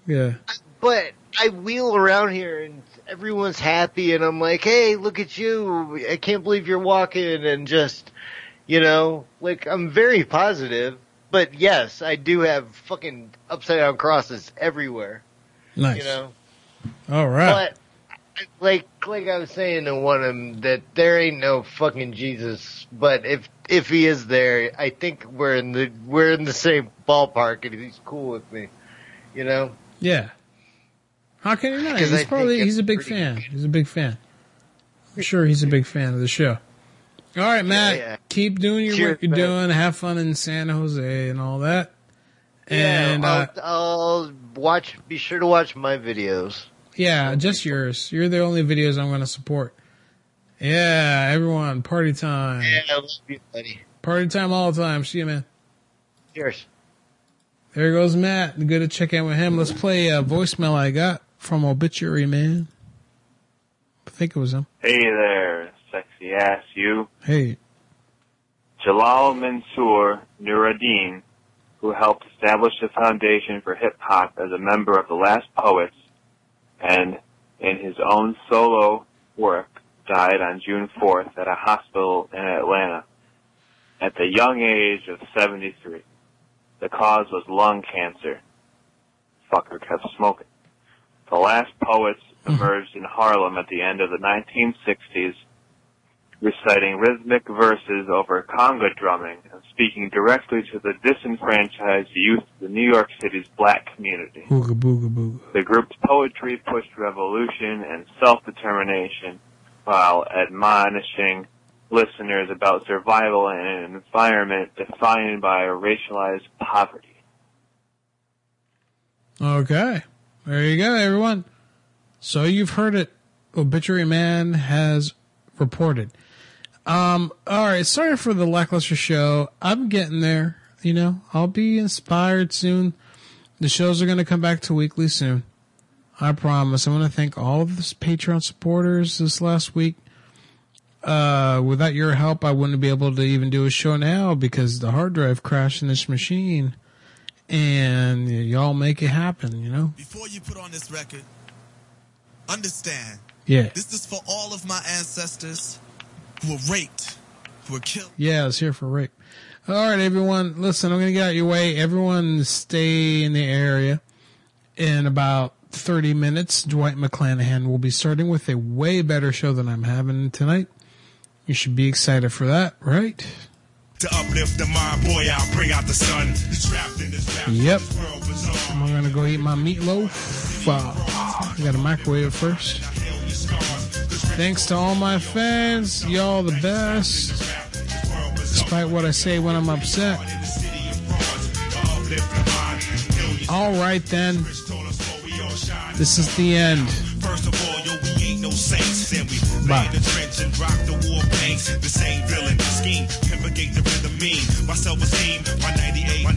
Yeah, but I wheel around here and everyone's happy and I'm like, hey, look at you. I can't believe you're walking and just, you know, like I'm very positive. But yes, I do have fucking upside down crosses everywhere. nice. You know? All right. But like like I was saying to one of them that there ain't no fucking Jesus, but if if he is there, I think we're in the we're in the same ballpark and he's cool with me. You know? Yeah. How can he not? He's think probably he's a big fan. He's a big fan. I'm sure he's a big fan of the show. All right, Matt. yeah. Keep doing your Cheers, work you're man. doing. Have fun in San Jose and all that. And yeah, uh, I'll, I'll watch. Be sure to watch my videos. yeah, just yours. You're the only videos I'm going to support. Yeah, everyone, party time. Yeah, I love you, buddy. Party time all the time. See you, man. Cheers. There goes Matt. Good to check in with him. Let's play a voicemail I got from Obituary Man. I think it was him. Hey there, sexy ass you. Hey. Jalal Mansour Nuruddin, who helped establish the foundation for hip hop as a member of the Last Poets, and in his own solo work, died on June 4th at a hospital in Atlanta at the young age of 73. The cause was lung cancer. Fucker kept smoking. The Last Poets hmm. emerged in Harlem at the end of the 1960s, reciting rhythmic verses over conga drumming and speaking directly to the disenfranchised youth of the New York City's black community. Booga booga booga. The group's poetry pushed revolution and self-determination while admonishing listeners about survival in an environment defined by racialized poverty. Okay. There you go, everyone. So you've heard it. Obituary Man has reported. Um, all right. Sorry for the lackluster show. I'm getting there. You know, I'll be inspired soon. The shows are going to come back to weekly soon. I promise. I want to thank all of the Patreon supporters this last week. Uh, without your help, I wouldn't be able to even do a show now because the hard drive crashed in this machine. And y'all make it happen, you know? Before you put on this record, understand. Yeah. This is for all of my ancestors who were raped, who were killed. Yeah, I was here for rape. All right, everyone. Listen, I'm going to get out of your way. Everyone stay in the area. In about 30 minutes, Dwight McClanahan will be starting with a way better show than I'm having tonight. You should be excited for that, right? To uplift the mind, boy, I'll bring out the sun. He's trapped in this rap. Yep. I'm going to go eat my meatloaf. Uh, I got a microwave first. Thanks to all my fans. Y'all the best. Despite what I say when I'm upset. All right then. This is the end. First of all, yo, we ain't no saints. Then we Bye. lay in the trench and rock the war. The same villain, scheme, the rhythm mean. My self-esteem, my 98, my